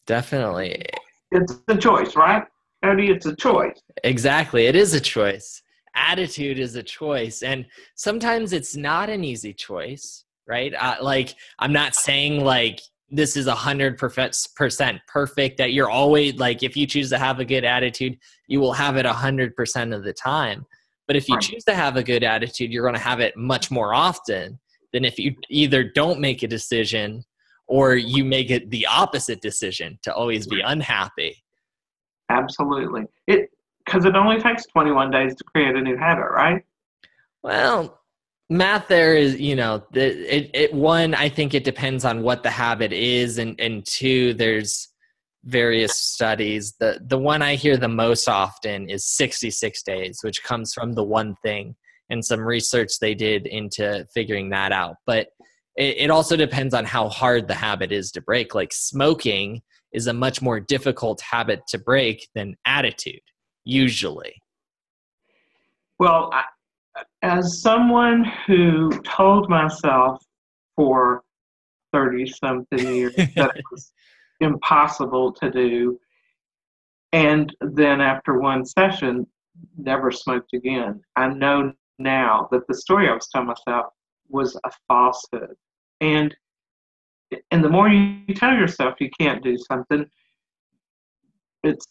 [SPEAKER 1] Definitely.
[SPEAKER 2] It's a choice, right? Cody, it's a choice.
[SPEAKER 1] Exactly. It is a choice. Attitude is a choice. And sometimes it's not an easy choice, right? Uh, like, I'm not saying like this is a hundred percent perfect that you're always like if you choose to have a good attitude you will have it a hundred percent of the time but if you choose to have a good attitude, you're going to have it much more often than if you either don't make a decision or you make it the opposite decision to always be unhappy.
[SPEAKER 2] Absolutely. It because it only takes 21 days to create a new habit, right?
[SPEAKER 1] Well, math there is, you know, it, it one I think it depends on what the habit is and and two there's various studies. The the one I hear the most often is 66 days, which comes from the one thing and some research they did into figuring that out. But it, it also depends on how hard the habit is to break. Like smoking is a much more difficult habit to break than attitude, usually.
[SPEAKER 2] Well, I, as someone who told myself for 30 something years that it was impossible to do. And then after one session, never smoked again. I know now that the story I was telling myself was a falsehood. And and the more you tell yourself you can't do something, it's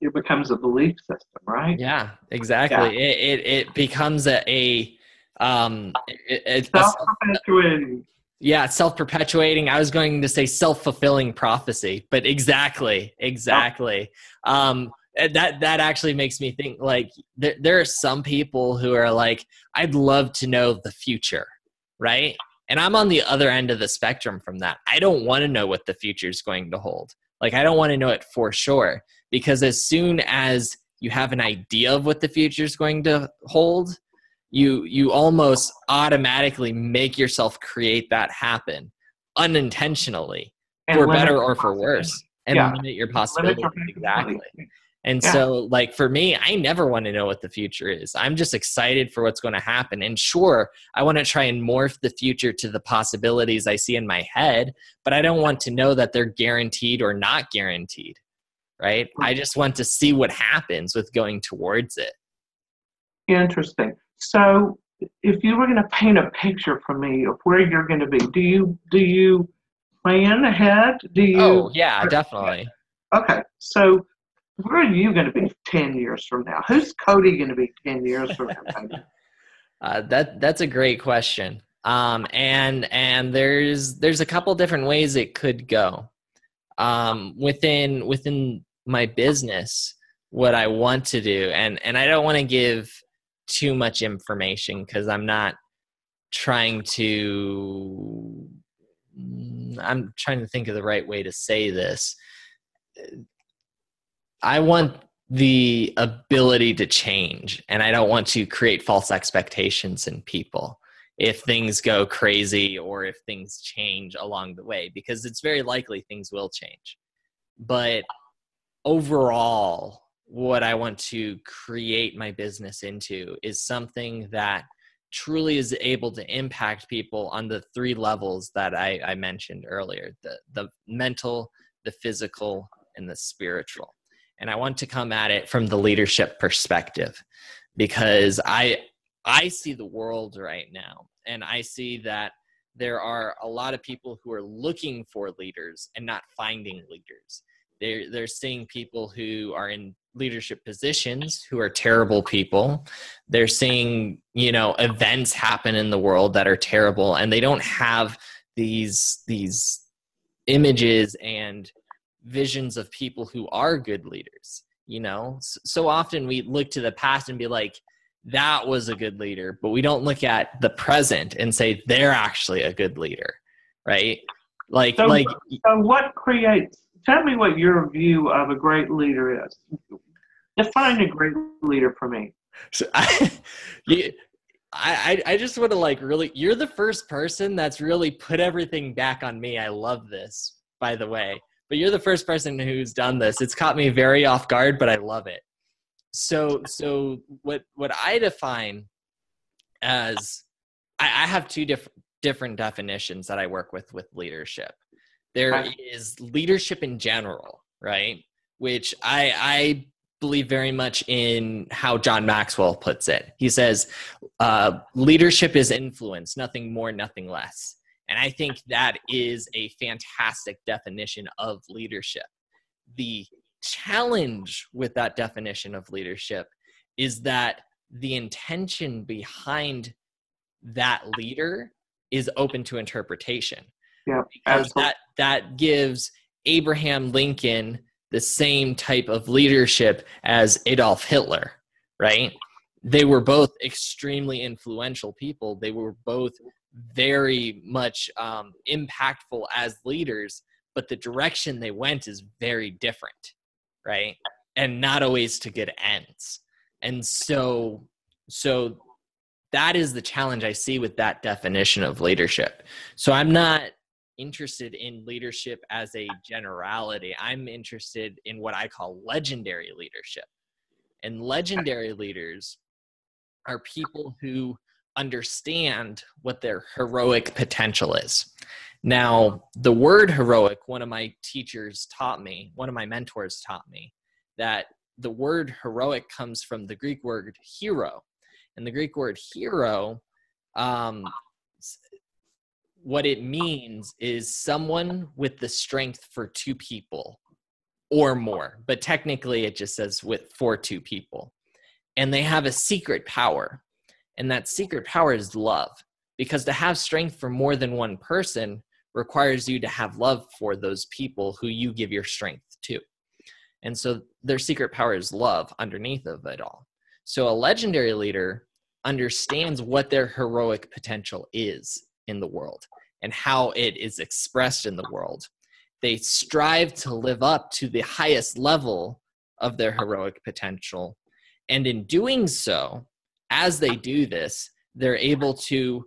[SPEAKER 2] it becomes a belief system, right?
[SPEAKER 1] Yeah, exactly. Yeah. It, it it becomes a, a um it,
[SPEAKER 2] self-perpetuating
[SPEAKER 1] yeah, self perpetuating. I was going to say self fulfilling prophecy, but exactly, exactly. Um, that that actually makes me think like there, there are some people who are like, I'd love to know the future, right? And I'm on the other end of the spectrum from that. I don't want to know what the future is going to hold. Like, I don't want to know it for sure because as soon as you have an idea of what the future is going to hold, you you almost automatically make yourself create that happen unintentionally and for better or for worse and yeah. limit your possibilities exactly. And yeah. so like for me i never want to know what the future is. I'm just excited for what's going to happen. And sure i want to try and morph the future to the possibilities i see in my head but i don't want to know that they're guaranteed or not guaranteed right? I just want to see what happens with going towards it.
[SPEAKER 2] Interesting so, if you were going to paint a picture for me of where you're going to be, do you do you plan ahead? Do you?
[SPEAKER 1] Oh yeah, definitely.
[SPEAKER 2] Okay, so where are you going to be ten years from now? Who's Cody going to be ten years from now?
[SPEAKER 1] uh, that that's a great question. Um, and and there's there's a couple different ways it could go. Um, within within my business, what I want to do, and and I don't want to give too much information because I'm not trying to mm, I'm trying to think of the right way to say this. I want the ability to change and I don't want to create false expectations in people. if things go crazy or if things change along the way because it's very likely things will change but overall what i want to create my business into is something that truly is able to impact people on the three levels that i, I mentioned earlier the, the mental the physical and the spiritual and i want to come at it from the leadership perspective because i I see the world right now, and I see that there are a lot of people who are looking for leaders and not finding leaders. They're, they're seeing people who are in leadership positions who are terrible people. They're seeing, you know, events happen in the world that are terrible, and they don't have these these images and visions of people who are good leaders. You know, so often we look to the past and be like, that was a good leader, but we don't look at the present and say they're actually a good leader, right? Like,
[SPEAKER 2] so,
[SPEAKER 1] like.
[SPEAKER 2] So, what creates? Tell me what your view of a great leader is. Define a great leader for me.
[SPEAKER 1] So I, I, I just want to like really. You're the first person that's really put everything back on me. I love this, by the way. But you're the first person who's done this. It's caught me very off guard, but I love it so so what what i define as I, I have two different different definitions that i work with with leadership There is leadership in general right? Which i i believe very much in how john maxwell puts it. He says uh, leadership is influence nothing more nothing less. And i think that is a fantastic definition of leadership. The challenge with that definition of leadership is that the intention behind that leader is open to interpretation.
[SPEAKER 2] Yeah,
[SPEAKER 1] because that that gives Abraham Lincoln the same type of leadership as Adolf Hitler, right? They were both extremely influential people. They were both very much um, impactful as leaders, but the direction they went is very different right? And not always to good ends. And so, so that is the challenge I see with that definition of leadership. So I'm not interested in leadership as a generality. I'm interested in what I call legendary leadership. And legendary leaders are people who understand what their heroic potential is. Now, the word heroic, one of my teachers taught me, one of my mentors taught me, that the word heroic comes from the Greek word hero. And the Greek word hero, um, what it means is someone with the strength for two people or more. But technically, it just says with for two people. And they have a secret power. And that secret power is love. Because to have strength for more than one person requires you to have love for those people who you give your strength to. And so their secret power is love underneath of it all. So a legendary leader understands what their heroic potential is in the world and how it is expressed in the world. They strive to live up to the highest level of their heroic potential. And in doing so, as they do this, they're able to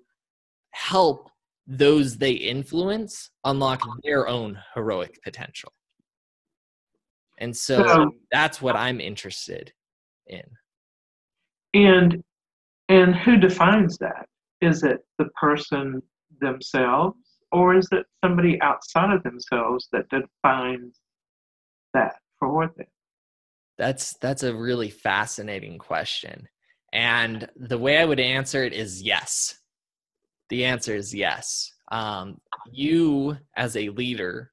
[SPEAKER 1] help those they influence unlock their own heroic potential. And so, so um, that's what I'm interested in.
[SPEAKER 2] And and who defines that? Is it the person themselves or is it somebody outside of themselves that defines that for them?
[SPEAKER 1] That's that's a really fascinating question. And the way I would answer it is yes. The answer is yes. Um, you, as a leader,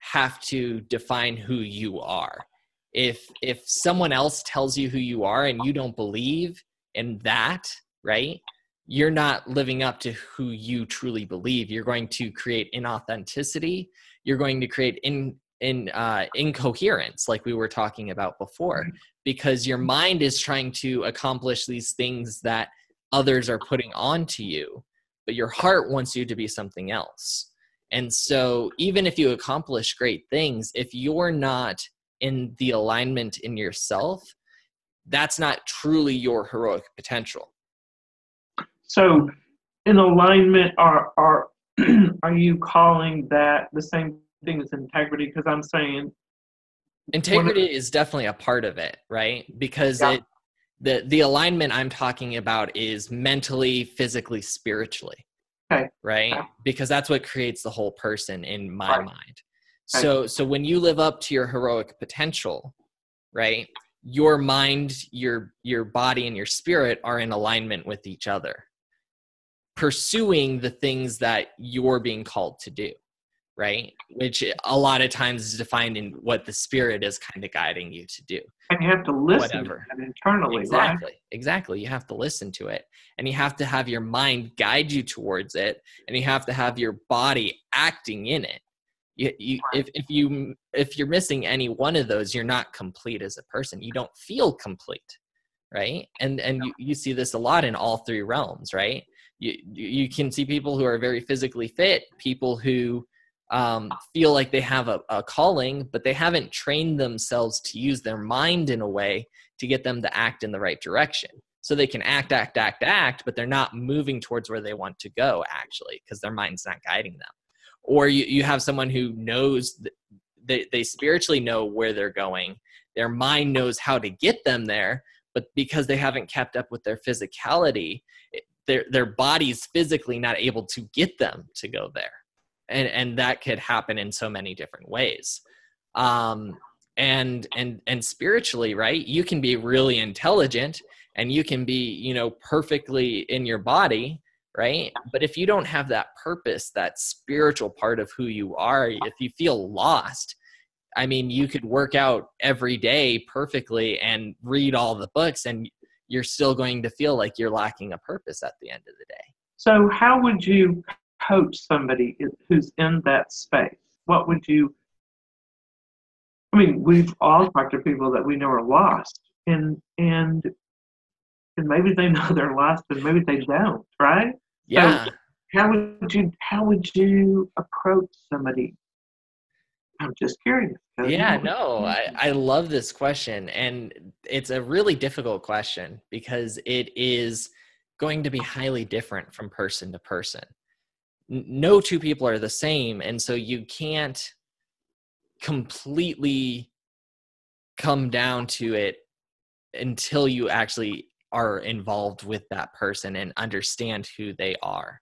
[SPEAKER 1] have to define who you are. If if someone else tells you who you are and you don't believe in that, right? You're not living up to who you truly believe. You're going to create inauthenticity. You're going to create in in uh, incoherence, like we were talking about before, because your mind is trying to accomplish these things that others are putting onto you but your heart wants you to be something else. And so, even if you accomplish great things, if you're not in the alignment in yourself, that's not truly your heroic potential.
[SPEAKER 2] So, in alignment are are are you calling that the same thing as integrity? Because I'm saying
[SPEAKER 1] integrity is definitely a part of it, right? Because yeah. it the the alignment I'm talking about is mentally, physically, spiritually.
[SPEAKER 2] Okay.
[SPEAKER 1] Right? Okay. Because that's what creates the whole person in my right. mind. Okay. So so when you live up to your heroic potential, right? Your mind, your your body and your spirit are in alignment with each other. Pursuing the things that you're being called to do right? Which a lot of times is defined in what the spirit is kind of guiding you to do.
[SPEAKER 2] And you have to listen Whatever. internally,
[SPEAKER 1] exactly,
[SPEAKER 2] right?
[SPEAKER 1] Exactly. You have to listen to it. And you have to have your mind guide you towards it. And you have to have your body acting in it. You, you, if, if you if you're missing any one of those, you're not complete as a person. You don't feel complete, right? And and you, you see this a lot in all three realms, right? You you can see people who are very physically fit, people who um, feel like they have a, a calling, but they haven't trained themselves to use their mind in a way to get them to act in the right direction. So they can act, act, act, act, but they're not moving towards where they want to go actually because their mind's not guiding them. Or you, you have someone who knows they, they spiritually know where they're going, their mind knows how to get them there, but because they haven't kept up with their physicality, their, their body's physically not able to get them to go there. And and that could happen in so many different ways. Um and and and spiritually right you can be really intelligent and you can be you know perfectly in your body right? But if you don't have that purpose that spiritual part of who you are if you feel lost i mean you could work out every day perfectly and read all the books and you're still going to feel like you're lacking a purpose at the end of the day
[SPEAKER 2] so how would you coach somebody who's in that space? What would you? I mean, we've all talked to people that we know are lost, and and and maybe they know they're lost, and maybe they don't, right?
[SPEAKER 1] Yeah. So
[SPEAKER 2] how would you how would you approach somebody? I'm just curious.
[SPEAKER 1] Yeah, no, I, I love this question. And it's a really difficult question because it is going to be highly different from person to person no two people are the same and so you can't completely come down to it until you actually are involved with that person and understand who they are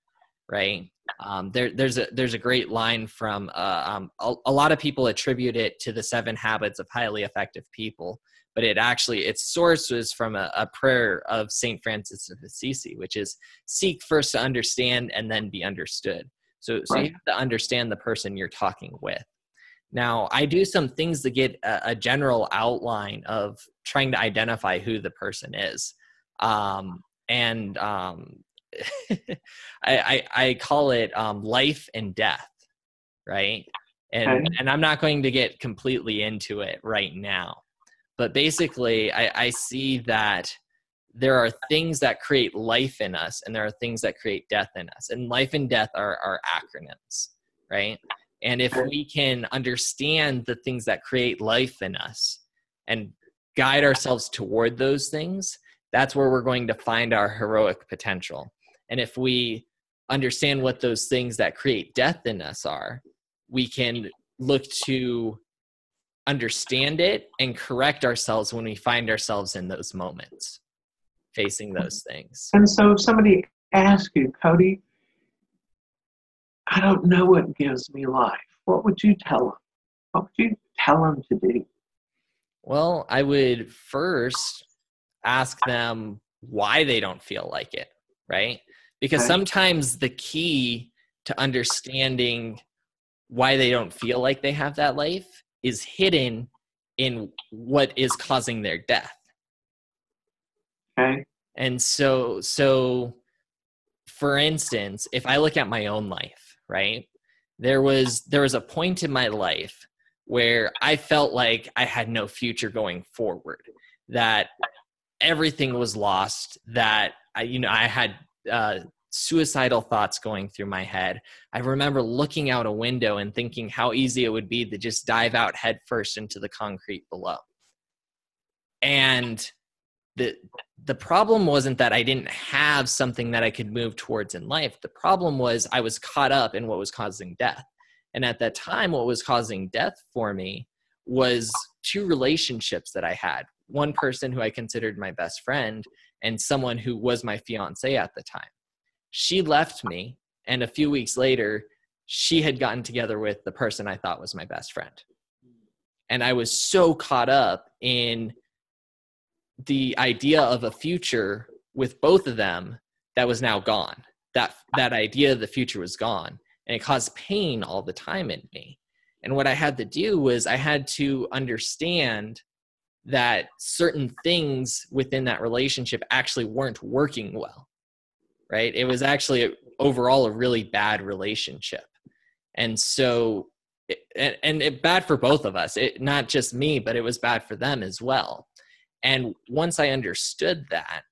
[SPEAKER 1] right um, there, there's a there's a great line from uh, um, a, a, lot of people attribute it to the seven habits of highly effective people but it actually its source was from a, a prayer of Saint Francis of Assisi, which is seek first to understand and then be understood. So, so right. you have to understand the person you're talking with. Now, I do some things to get a, a general outline of trying to identify who the person is, um, and um, I, I, I call it um, life and death, right? And okay. and I'm not going to get completely into it right now. But basically I, I see that there are things that create life in us and there are things that create death in us. And life and death are, are acronyms right? And if we can understand the things that create life in us and guide ourselves toward those things that's where we're going to find our heroic potential and if we understand what those things that create death in us are we can look to understand it and correct ourselves when we find ourselves in those moments facing those things.
[SPEAKER 2] And so if somebody asks you, Cody, I don't know what gives me life, what would you tell them? What would you tell them to do?
[SPEAKER 1] Well, I would first ask them why they don't feel like it, right? Because sometimes the key to understanding why they don't feel like they have that life is hidden in what is causing their death.
[SPEAKER 2] Okay.
[SPEAKER 1] And so so for instance, if I look at my own life, right? There was there was a point in my life where I felt like I had no future going forward, that everything was lost, that I you know, I had uh suicidal thoughts going through my head. I remember looking out a window and thinking how easy it would be to just dive out headfirst into the concrete below. And the the problem wasn't that I didn't have something that I could move towards in life. The problem was I was caught up in what was causing death. And at that time, what was causing death for me was two relationships that I had one person who I considered my best friend and someone who was my fiance at the time. She left me, and a few weeks later, she had gotten together with the person I thought was my best friend. And I was so caught up in the idea of a future with both of them that was now gone. That that idea of the future was gone. And it caused pain all the time in me. And what I had to do was I had to understand that certain things within that relationship actually weren't working well right? It was actually a, overall a really bad relationship. And so and, and it bad for both of us it not just me but it was bad for them as well. And once i understood that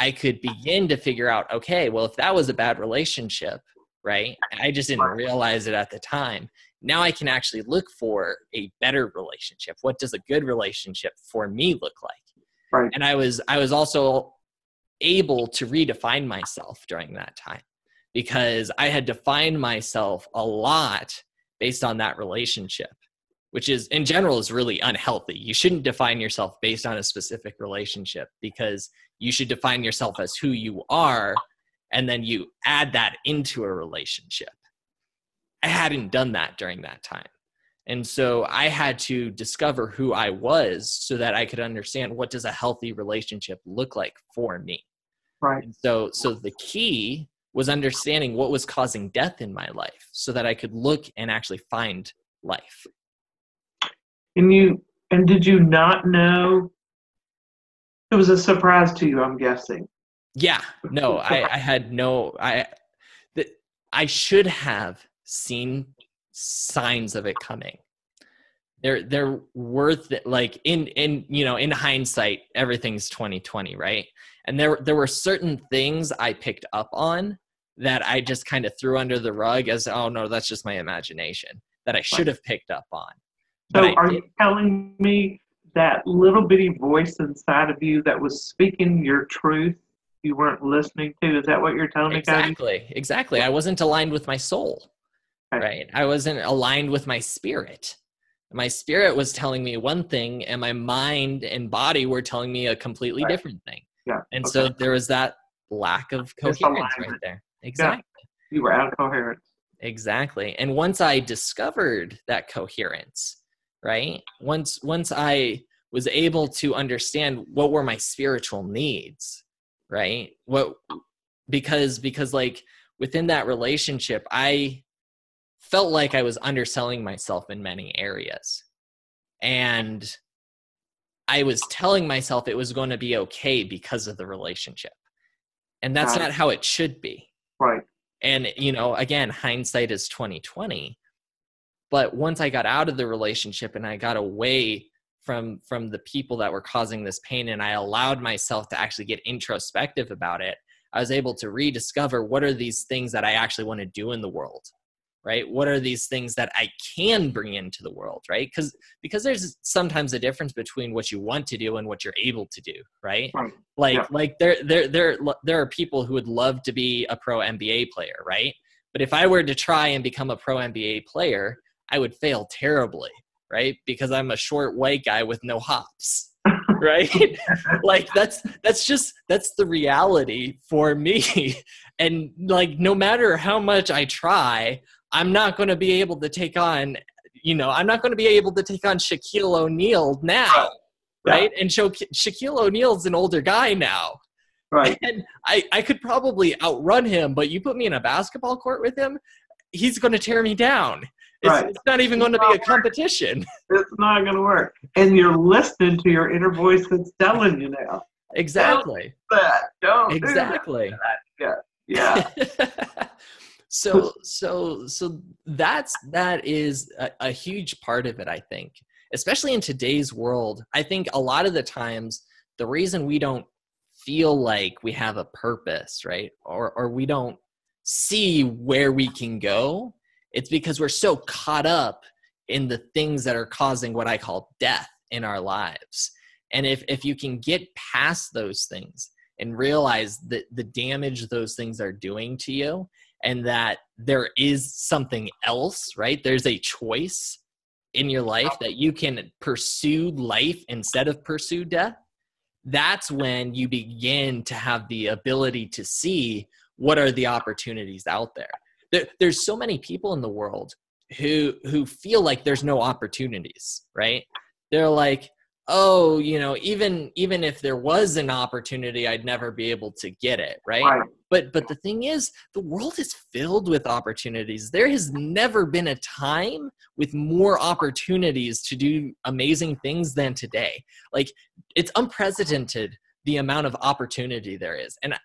[SPEAKER 1] i could begin to figure out okay well if that was a bad relationship right i just didn't realize it at the time now I can actually look for a better relationship. What does a good relationship for me look like? Right. And I was I was also able to redefine myself during that time because I had defined myself a lot based on that relationship, which is in general is really unhealthy. You shouldn't define yourself based on a specific relationship because you should define yourself as who you are and then you add that into a relationship I hadn't done that during that time. And so I had to discover who I was so that I could understand what does a healthy relationship look like for me.
[SPEAKER 2] Right.
[SPEAKER 1] And so so the key was understanding what was causing death in my life so that I could look and actually find life.
[SPEAKER 2] And you and did you not know it was a surprise to you, I'm guessing.
[SPEAKER 1] Yeah. No, I, I had no I that I should have seen signs of it coming. They're they're worth it like in in you know in hindsight everything's 2020 right? And there there were certain things i picked up on that i just kind of threw under the rug as oh no that's just my imagination that i should have picked up on.
[SPEAKER 2] So are you telling me that little bitty voice inside of you that was speaking your truth you weren't listening to? Is that what you're telling me
[SPEAKER 1] exactly exactly. I wasn't aligned with my soul right. I wasn't aligned with my spirit. My spirit was telling me one thing and my mind and body were telling me a completely right. different thing.
[SPEAKER 2] Yeah
[SPEAKER 1] and okay. so there was that lack of coherence right there. Exactly.
[SPEAKER 2] Yeah. you were out of coherence.
[SPEAKER 1] Exactly. And once i discovered that coherence right once once i was able to understand what were my spiritual needs right what because because like within that relationship i felt like I was underselling myself in many areas. And I was telling myself it was going to be okay because of the relationship. And that's not how it should be.
[SPEAKER 2] Right.
[SPEAKER 1] And you know, again, hindsight is 2020. But once I got out of the relationship and I got away from from the people that were causing this pain and I allowed myself to actually get introspective about it, I was able to rediscover what are these things that I actually want to do in the world right? What are these things that i can bring into the world right? Because because there's sometimes a difference between what you want to do and what you're able to do right, right. like yeah. like there there there there are people who would love to be a pro nba player right? But if i were to try and become a pro nba player i would fail terribly right? Because i'm a short white guy with no hops right? Like that's that's just that's the reality for me. And like no matter how much i try I'm not going to be able to take on, you know, I'm not going to be able to take on Shaquille O'Neal now, yeah. right? And Sha- Shaquille O'Neal's an older guy now.
[SPEAKER 2] Right.
[SPEAKER 1] And I, I could probably outrun him, but you put me in a basketball court with him, he's going to tear me down. It's, right. it's not even going to be a competition.
[SPEAKER 2] It's not going to work. And you're listening to your inner voice that's telling you now.
[SPEAKER 1] Exactly.
[SPEAKER 2] Don't that. Don't
[SPEAKER 1] exactly.
[SPEAKER 2] Do that. Yeah. Yeah.
[SPEAKER 1] so so so that's that is a, a, huge part of it i think especially in today's world. I think a lot of the times the reason we don't feel like we have a purpose right or or we don't see where we can go it's because we're so caught up in the things that are causing what i call death in our lives. And if if you can get past those things and realize that the damage those things are doing to you and that there is something else right? There's a choice in your life that you can pursue life instead of pursue death. That's when you begin to have the ability to see what are the opportunities out there. there there's so many people in the world who who feel like there's no opportunities right? They're like oh you know even even if there was an opportunity i'd never be able to get it right, right. but but the thing is the world is filled with opportunities. There has never been a time with more opportunities to do amazing things than today. Like it's unprecedented the amount of opportunity there is. And eh,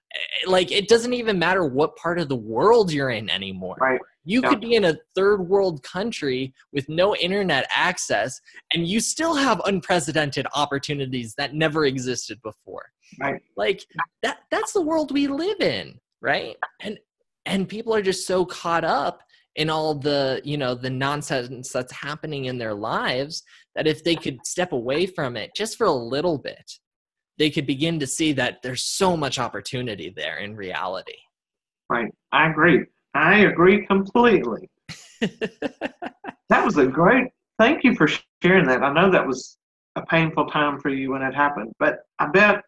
[SPEAKER 1] like it doesn't even matter what part of the world you're in anymore.
[SPEAKER 2] Right.
[SPEAKER 1] You yeah. could be in a third world country with no internet access and you still have unprecedented opportunities that never existed before.
[SPEAKER 2] Right.
[SPEAKER 1] Like that that's the world we live in right? And and people are just so caught up in all the you know the nonsense that's happening in their lives that if they could step away from it just for a little bit they could begin to see that there's so much opportunity there in reality.
[SPEAKER 2] Right. I agree. I agree completely. that was a great thank you for sharing that. I know that was a painful time for you when it happened, but I bet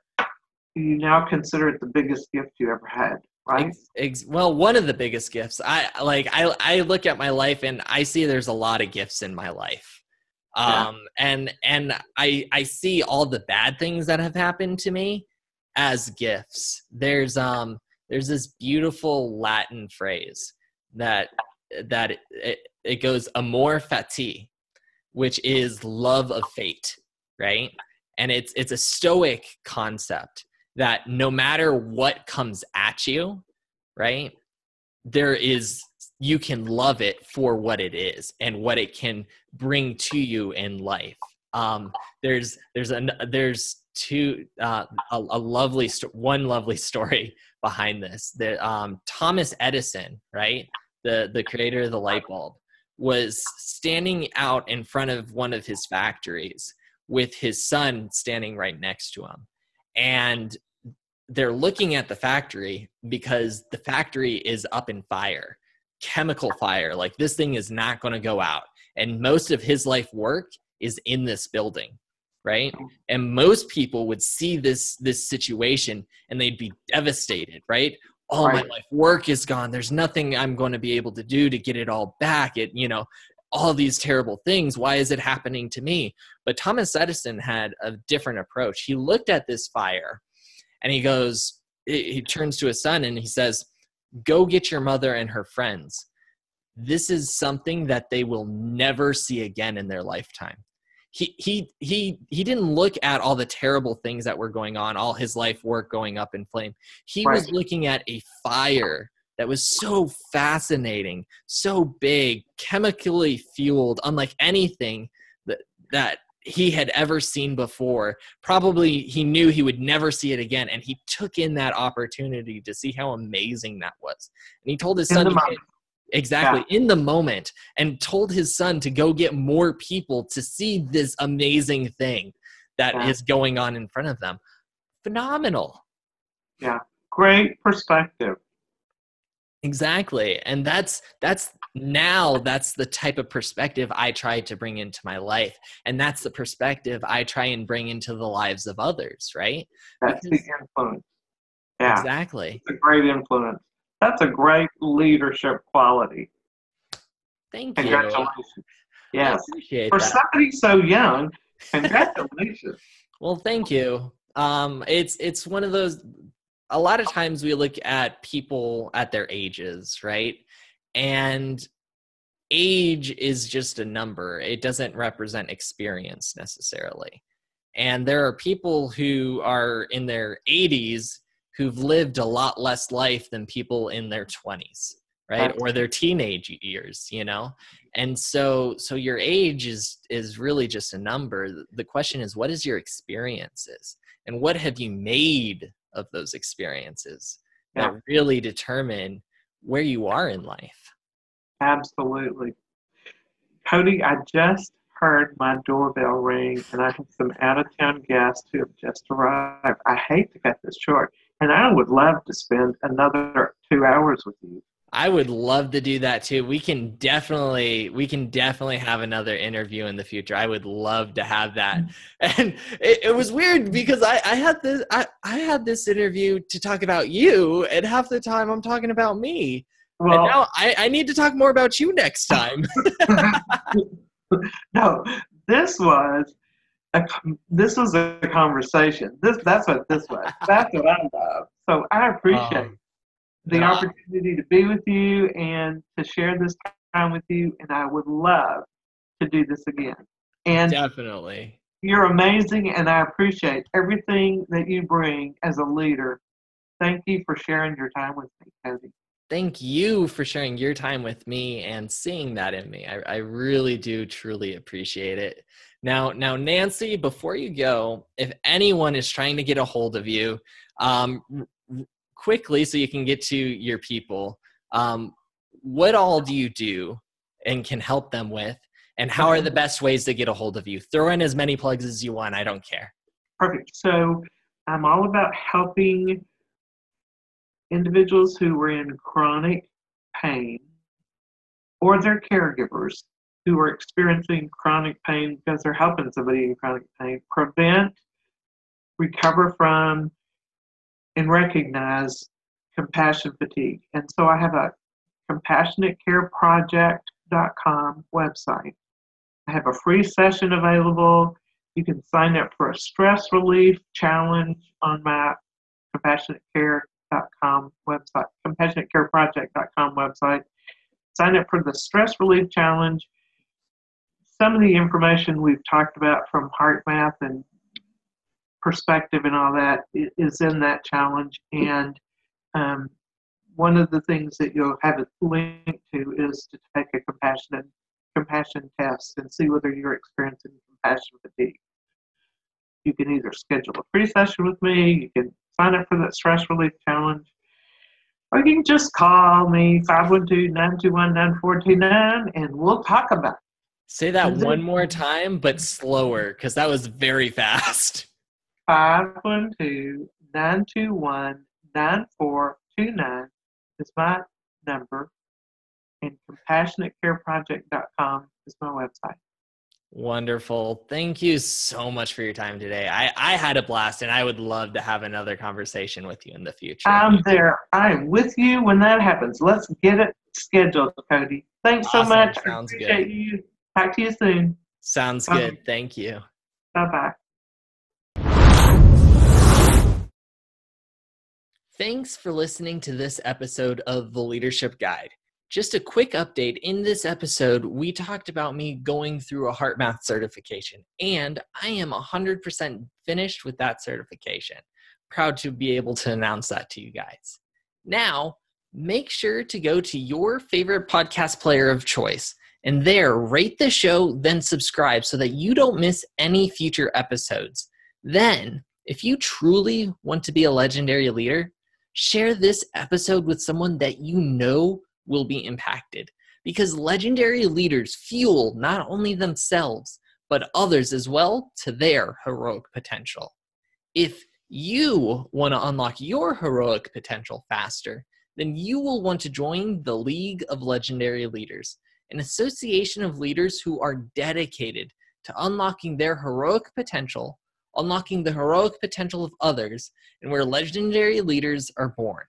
[SPEAKER 2] you now consider it the biggest gift you ever had, right?
[SPEAKER 1] Well, one of the biggest gifts. I like I I look at my life and I see there's a lot of gifts in my life um yeah. and and i i see all the bad things that have happened to me as gifts there's um there's this beautiful latin phrase that that it, it, it goes amor fati which is love of fate right and it's it's a stoic concept that no matter what comes at you right there is you can love it for what it is and what it can bring to you in life. Um, there's there's a there's two uh, a, a, lovely sto- one lovely story behind this. That um, Thomas Edison, right, the the creator of the light bulb, was standing out in front of one of his factories with his son standing right next to him, and they're looking at the factory because the factory is up in fire chemical fire. Like this thing is not going to go out. And most of his life work is in this building, right? And most people would see this this situation and they'd be devastated, right? All right. my life work is gone. There's nothing I'm going to be able to do to get it all back. It, you know, all these terrible things. Why is it happening to me? But Thomas Edison had a different approach. He looked at this fire and he goes, he turns to his son and he says, go get your mother and her friends. This is something that they will never see again in their lifetime. He he he he didn't look at all the terrible things that were going on, all his life work going up in flame. He right. was looking at a fire that was so fascinating, so big, chemically fueled, unlike anything that that he had ever seen before. Probably he knew he would never see it again, and he took in that opportunity to see how amazing that was. And he told his in son, exactly yeah. in the moment, and told his son to go get more people to see this amazing thing that yeah. is going on in front of them. Phenomenal.
[SPEAKER 2] Yeah, great perspective.
[SPEAKER 1] Exactly. And that's that's now that's the type of perspective I try to bring into my life. And that's the perspective I try and bring into the lives of others, right?
[SPEAKER 2] That's because, the influence. Yeah.
[SPEAKER 1] Exactly.
[SPEAKER 2] It's a great influence. That's a great leadership quality.
[SPEAKER 1] Thank
[SPEAKER 2] you. Congratulations. Yes. For that. somebody so young, congratulations.
[SPEAKER 1] well, thank you. Um, it's it's one of those a lot of times we look at people at their ages, right? And age is just a number, it doesn't represent experience necessarily. And there are people who are in their 80s who've lived a lot less life than people in their 20s right or their teenage years you know and so so your age is is really just a number the question is what is your experiences and what have you made of those experiences yeah. that really determine where you are in life.
[SPEAKER 2] Absolutely. Cody, I just heard my doorbell ring and I have some out of town guests who have just arrived. I hate to cut this short, and I would love to spend another two hours with you.
[SPEAKER 1] I would love to do that too. We can definitely we can definitely have another interview in the future. I would love to have that. And it, it was weird because I, I had this I, I had this interview to talk about you, and half the time I'm talking about me. Well, and now I, I need to talk more about you next time.
[SPEAKER 2] no, this was a this was a conversation. This that's what this was. That's what I love. So I appreciate um, the yeah. opportunity to be with you and to share this time with you. And I would love to do this again. And
[SPEAKER 1] definitely,
[SPEAKER 2] you're amazing, and I appreciate everything that you bring as a leader. Thank you for sharing your time with me, Cody
[SPEAKER 1] thank you for sharing your time with me and seeing that in me. I, I, really do truly appreciate it. Now, now, Nancy, before you go, if anyone is trying to get a hold of you, um, quickly, so you can get to your people, um, what all do you do and can help them with? And how are the best ways to get a hold of you? Throw in as many plugs as you want. I don't care.
[SPEAKER 2] Perfect. So I'm all about helping individuals who were in chronic pain or their caregivers who are experiencing chronic pain because they're helping somebody in chronic pain prevent, recover from, and recognize compassion fatigue. And so I have a compassionatecareproject.com website. I have a free session available. You can sign up for a stress relief challenge on my compassionate care compassionatecareproject.com website, compassionatecareproject.com website. Sign up for the Stress Relief Challenge. Some of the information we've talked about from HeartMath and perspective and all that is in that challenge. And um, one of the things that you'll have it linked to is to take a compassion compassion test and see whether you're experiencing compassion fatigue. You can either schedule a free session with me, you can sign up for that stress relief challenge. Or you can just call me 512-921-9429 and we'll talk about it.
[SPEAKER 1] Say that mm-hmm. one more time, but slower, because that was very fast.
[SPEAKER 2] 512-921-9429 is my number, and compassionatecareproject.com is my website.
[SPEAKER 1] Wonderful. Thank you so much for your time today. I, I had a blast and I would love to have another conversation with you in the future.
[SPEAKER 2] I'm there. I'm with you when that happens. Let's get it scheduled, Cody. Thanks awesome. so much. Sounds good. you. Talk to you soon.
[SPEAKER 1] Sounds Bye. good. Thank you.
[SPEAKER 2] Bye bye.
[SPEAKER 1] Thanks for listening to this episode of The Leadership Guide. Just a quick update in this episode, we talked about me going through a HeartMath certification, and I am 100% finished with that certification. Proud to be able to announce that to you guys. Now, make sure to go to your favorite podcast player of choice and there rate the show, then subscribe so that you don't miss any future episodes. Then, if you truly want to be a legendary leader, share this episode with someone that you know will be impacted because legendary leaders fuel not only themselves, but others as well to their heroic potential. If you want to unlock your heroic potential faster, then you will want to join the League of Legendary Leaders, an association of leaders who are dedicated to unlocking their heroic potential, unlocking the heroic potential of others, and where legendary leaders are born.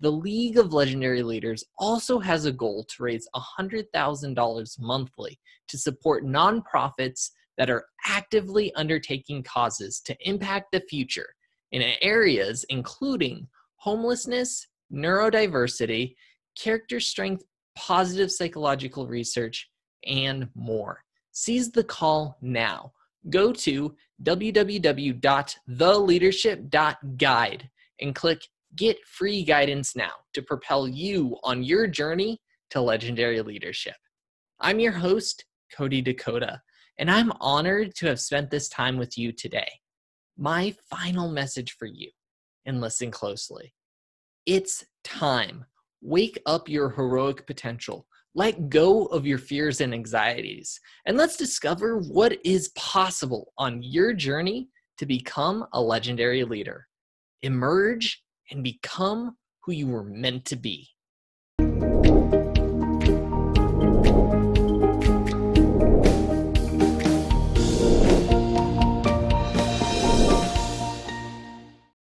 [SPEAKER 1] The League of Legendary Leaders also has a goal to raise $100,000 monthly to support nonprofits that are actively undertaking causes to impact the future in areas including homelessness, neurodiversity, character strength, positive psychological research, and more. Seize the call now. Go to www.theleadership.guide and click Get free guidance now to propel you on your journey to legendary leadership. I'm your host, Cody Dakota, and I'm honored to have spent this time with you today. My final message for you, and listen closely it's time. Wake up your heroic potential. Let go of your fears and anxieties, and let's discover what is possible on your journey to become a legendary leader. Emerge and become who you were meant to be.